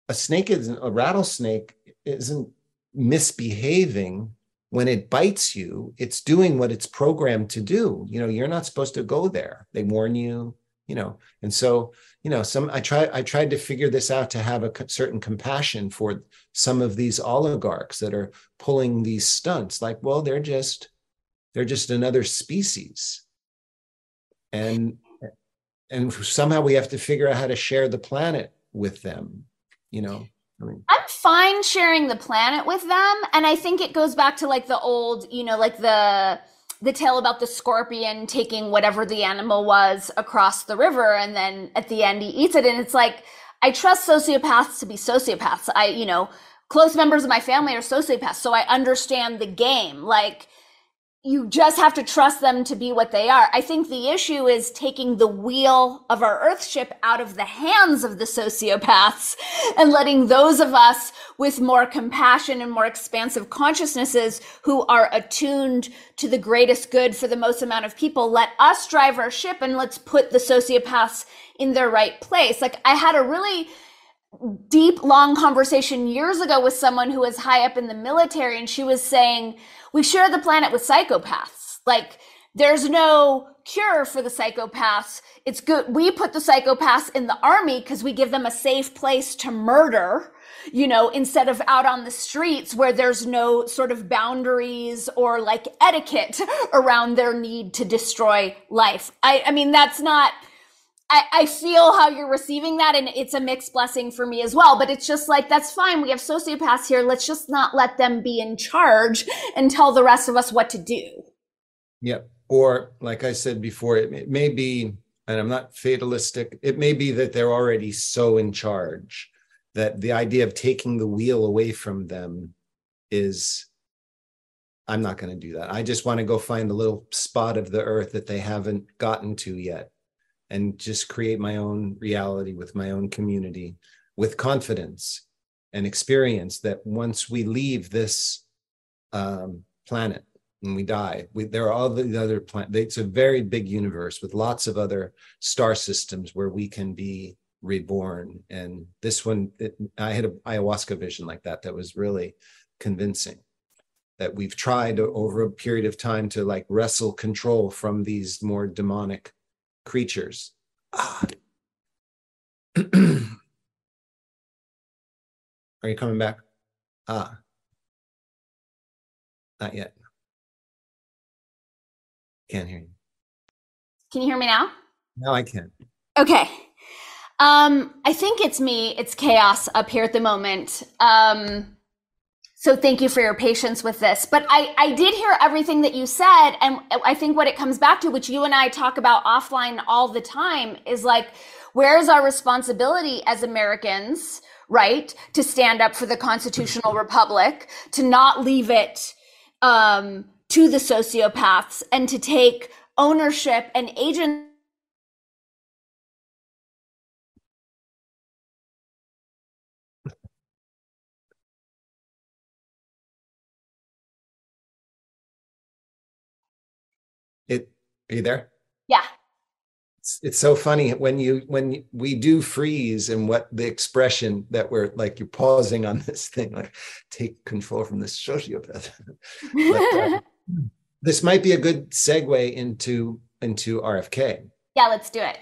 a snake isn't a rattlesnake isn't misbehaving when it bites you. It's doing what it's programmed to do. You know you're not supposed to go there. They warn you you know. And so you know some i try i tried to figure this out to have a certain compassion for some of these oligarchs that are pulling these stunts. Like well they're just they're just another species and and somehow we have to figure out how to share the planet with them you know I mean, I'm fine sharing the planet with them, and I think it goes back to like the old, you know, like the the tale about the scorpion taking whatever the animal was across the river, and then at the end he eats it, and it's like I trust sociopaths to be sociopaths. I, you know, close members of my family are sociopaths, so I understand the game. Like you just have to trust them to be what they are. I think the issue is taking the wheel of our Earthship out of the hands of the sociopaths and letting those of us with more compassion and more expansive consciousnesses who are attuned to the greatest good for the most amount of people, let us drive our ship and let's put the sociopaths in their right place. Like I had a really deep, long conversation years ago with someone who was high up in the military and she was saying, we share the planet with psychopaths. Like there's no cure for the psychopaths. It's good. We put the psychopaths in the army because we give them a safe place to murder, you know, instead of out on the streets where there's no sort of boundaries or like etiquette around their need to destroy life. I, I mean, that's not, I, I feel how you're receiving that and it's a mixed blessing for me as well. But it's just like, that's fine. We have sociopaths here. Let's just not let them be in charge and tell the rest of us what to do. Yep. Or, like I said before, it, it may be, and I'm not fatalistic, it may be that they're already so in charge that the idea of taking the wheel away from them is I'm not going to do that. I just want to go find the little spot of the earth that they haven't gotten to yet and just create my own reality with my own community with confidence and experience that once we leave this um, planet and we die, we, there are all the other planets. It's a very big universe with lots of other star systems where we can be reborn. And this one, it, I had an ayahuasca vision like that that was really convincing that we've tried over a period of time to like wrestle control from these more demonic creatures Ah. Are you coming back? Ah. Not yet. Can't hear you. Can you hear me now? Now I can. Okay. Um, I think it's me. It's chaos up here at the moment. Um, so thank you for your patience with this. But I, I did hear everything that you said. And I think what it comes back to, which you and I talk about offline all the time, is like, where is our responsibility as Americans, right? To stand up for the constitutional republic, to not leave it um, to the sociopaths, and to take ownership and agency It are you there? Yeah. It's, it's so funny when you when we do freeze and what the expression that we're like you're pausing on this thing like take control from this sociopath. but, uh, this might be a good segue into into RFK. Yeah, let's do it.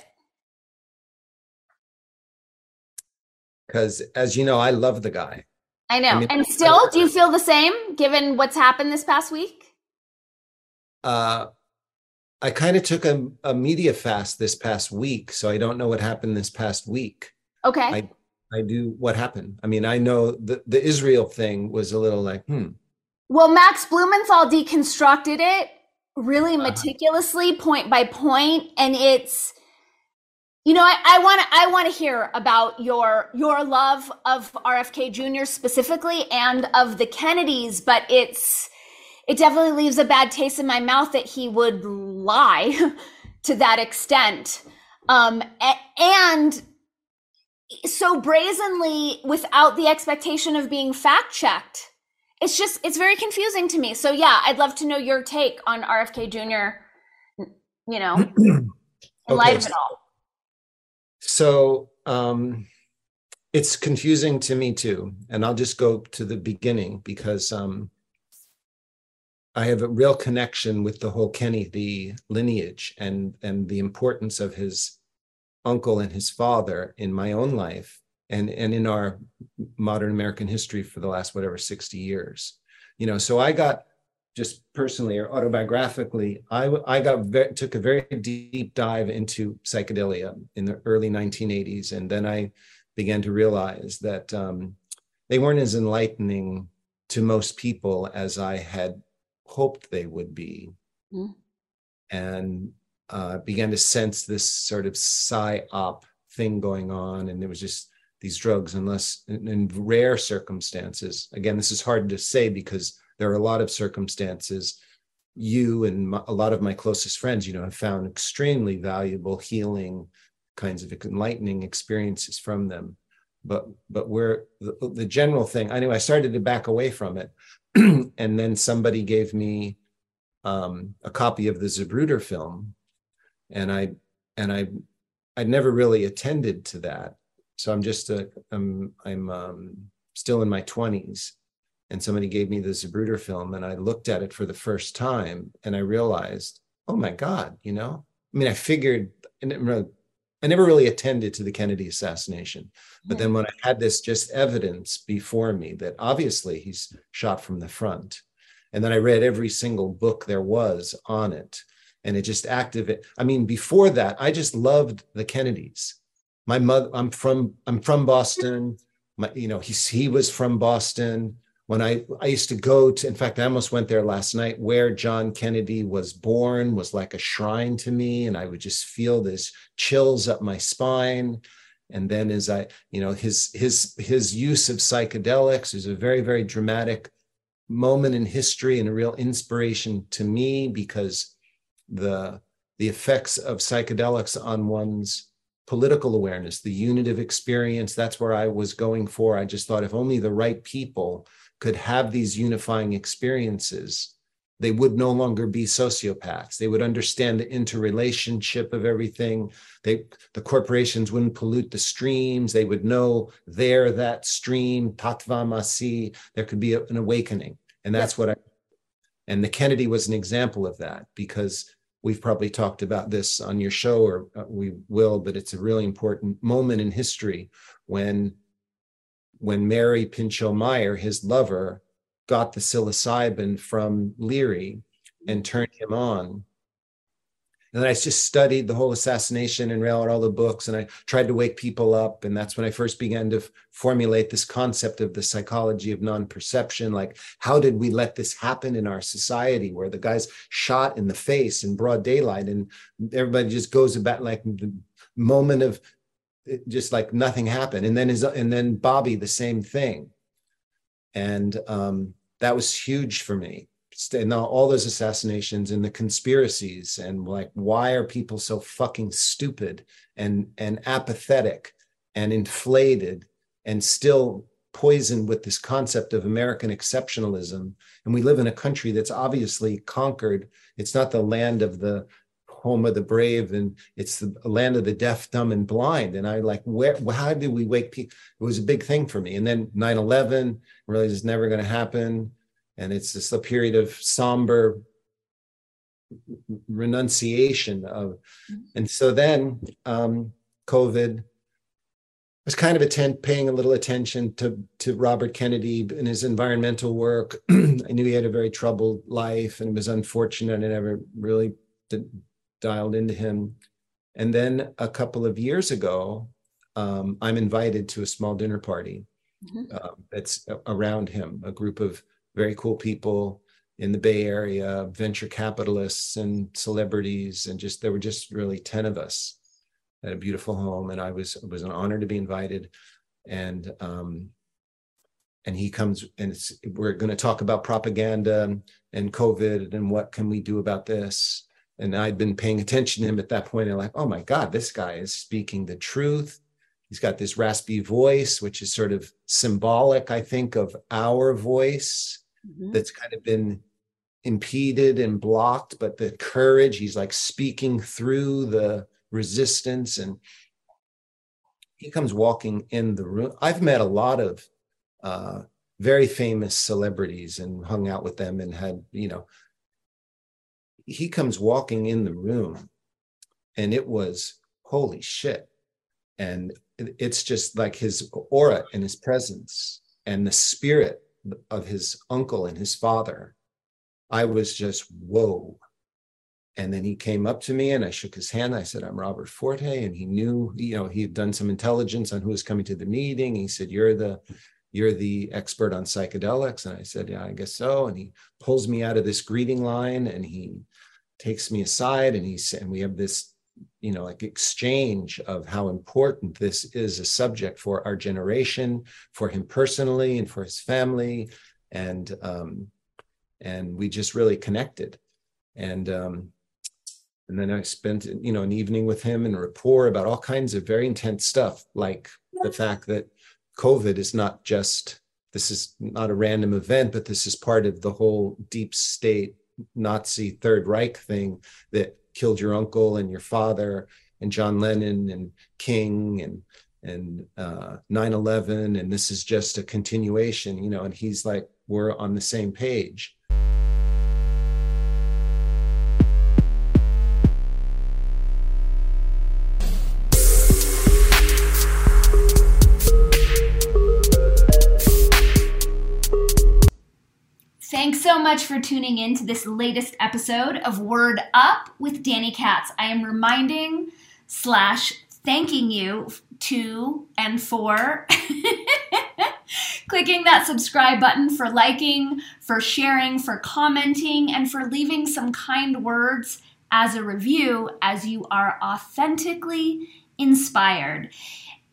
Because as you know, I love the guy. I know. I mean, and still, do you feel the same given what's happened this past week? Uh I kind of took a, a media fast this past week, so I don't know what happened this past week. Okay. I I do what happened. I mean, I know the the Israel thing was a little like, hmm. Well, Max Blumenthal deconstructed it really uh-huh. meticulously, uh-huh. point by point, and it's you know, I want to I want to hear about your your love of RFK Jr. specifically and of the Kennedys, but it's it definitely leaves a bad taste in my mouth that he would lie to that extent. Um, and so brazenly without the expectation of being fact checked. It's just, it's very confusing to me. So, yeah, I'd love to know your take on RFK Jr., you know, in okay. light of it all. So, um, it's confusing to me too. And I'll just go to the beginning because um, I have a real connection with the whole Kennedy lineage and and the importance of his uncle and his father in my own life and and in our modern American history for the last whatever 60 years. You know, so I got just personally or autobiographically, I I got very, took a very deep dive into psychedelia in the early 1980s, and then I began to realize that um, they weren't as enlightening to most people as I had hoped they would be, mm. and uh, began to sense this sort of psy-op thing going on, and there was just these drugs, unless in, in rare circumstances. Again, this is hard to say because there are a lot of circumstances you and my, a lot of my closest friends, you know, have found extremely valuable healing kinds of enlightening experiences from them. But but where the, the general thing, I knew I started to back away from it and then somebody gave me um, a copy of the Zapruder film, and I and I I'd never really attended to that. So I'm just a I'm I'm um, still in my 20s, and somebody gave me the Zapruder film, and I looked at it for the first time, and I realized, oh my God, you know. I mean, I figured, and I never really attended to the Kennedy assassination. But then hmm. when I had this just evidence before me that obviously he's shot from the front, and then I read every single book there was on it, and it just activated. I mean, before that, I just loved the Kennedys. My mother, I'm from, I'm from Boston. My, you know, he's he was from Boston when I, I used to go to, in fact, I almost went there last night, where John Kennedy was born was like a shrine to me. And I would just feel this chills up my spine. And then as I, you know, his his his use of psychedelics is a very, very dramatic moment in history and a real inspiration to me because the the effects of psychedelics on one's political awareness, the unitive experience, that's where I was going for. I just thought if only the right people could have these unifying experiences, they would no longer be sociopaths. They would understand the interrelationship of everything. They, the corporations wouldn't pollute the streams. They would know there, that stream, tat tvam asi, there could be a, an awakening. And that's what I, and the Kennedy was an example of that because we've probably talked about this on your show, or uh, we will, but it's a really important moment in history when when Mary Pinchot Meyer, his lover, got the psilocybin from Leary and turned him on and I just studied the whole assassination and read all the books, and I tried to wake people up. And that's when I first began to formulate this concept of the psychology of non-perception. Like, how did we let this happen in our society, where the guy's shot in the face in broad daylight, and everybody just goes about like the moment of just like nothing happened. And then his and then Bobby the same thing, and um, that was huge for me and all those assassinations and the conspiracies and like why are people so fucking stupid and and apathetic and inflated and still poisoned with this concept of American exceptionalism. And we live in a country that's obviously conquered. It's not the land of the home of the brave and it's the land of the deaf, dumb, and blind. And I like, where, how did we wake people? It was a big thing for me. And then 9 11 really is never going to happen and it's just a period of somber renunciation of mm-hmm. and so then um, covid was kind of paying a little attention to to robert kennedy and his environmental work i knew he had a very troubled life and it was unfortunate i never really did, dialed into him and then a couple of years ago um, i'm invited to a small dinner party mm-hmm. uh, that's around him a group of very cool people in the Bay Area, venture capitalists and celebrities, and just there were just really 10 of us at a beautiful home. And I was it was an honor to be invited. And um, and he comes and we're going to talk about propaganda and COVID and what can we do about this. And I'd been paying attention to him at that point. And like, oh my God, this guy is speaking the truth. He's got this raspy voice, which is sort of symbolic, I think, of our voice mm-hmm. that's kind of been impeded and blocked, but the courage, he's like speaking through the resistance and he comes walking in the room. I've met a lot of uh, very famous celebrities and hung out with them and had, you know, he comes walking in the room and it was holy shit. And it's just like his aura and his presence and the spirit of his uncle and his father, I was just, whoa. And then he came up to me and I shook his hand. I said, I'm Robert Forte. And he knew, you know, he had done some intelligence on who was coming to the meeting. He said, You're the you're the expert on psychedelics. And I said, Yeah, I guess so. And he pulls me out of this greeting line and he takes me aside and he and we have this you know like exchange of how important this is a subject for our generation for him personally and for his family. And um and we just really connected. And um and then i spent you know an evening with him and a rapport about all kinds of very intense stuff like the fact that covid is not just this is not a random event but this is part of the whole deep state nazi third reich thing that killed your uncle and your father and John Lennon and King and and uh, 9/11 and this is just a continuation, you know. And he's like, we're on the same page. Thanks so much for tuning in to this latest episode of Word Up with Danny Katz. I am reminding slash thanking you to and for clicking that subscribe button, for liking, for sharing, for commenting, and for leaving some kind words as a review as you are authentically inspired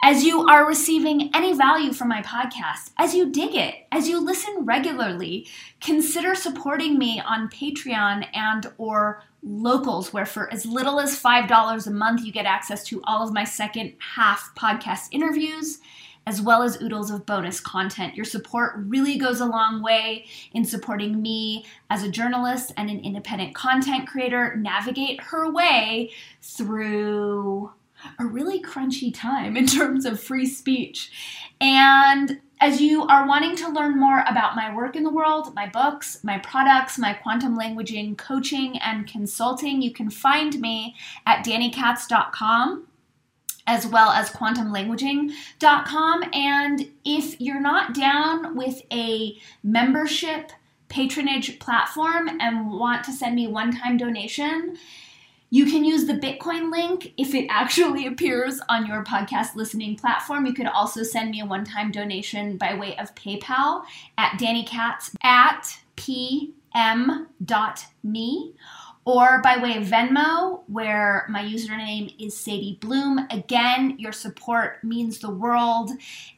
as you are receiving any value from my podcast, as you dig it, as you listen regularly, consider supporting me on Patreon and or locals where for as little as $5 a month you get access to all of my second half podcast interviews as well as oodles of bonus content. Your support really goes a long way in supporting me as a journalist and an independent content creator navigate her way through a really crunchy time in terms of free speech. And as you are wanting to learn more about my work in the world, my books, my products, my quantum languaging coaching and consulting, you can find me at dannykatz.com as well as quantumlanguaging.com. And if you're not down with a membership patronage platform and want to send me one time donation, you can use the Bitcoin link if it actually appears on your podcast listening platform. You could also send me a one time donation by way of PayPal at dannykatz at pm.me or by way of Venmo, where my username is Sadie Bloom. Again, your support means the world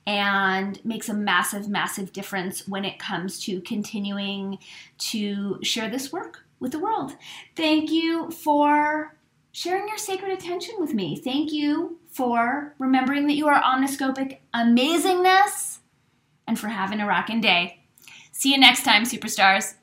and makes a massive, massive difference when it comes to continuing to share this work with the world. Thank you for sharing your sacred attention with me. Thank you for remembering that you are omniscopic amazingness and for having a rockin' day. See you next time, superstars.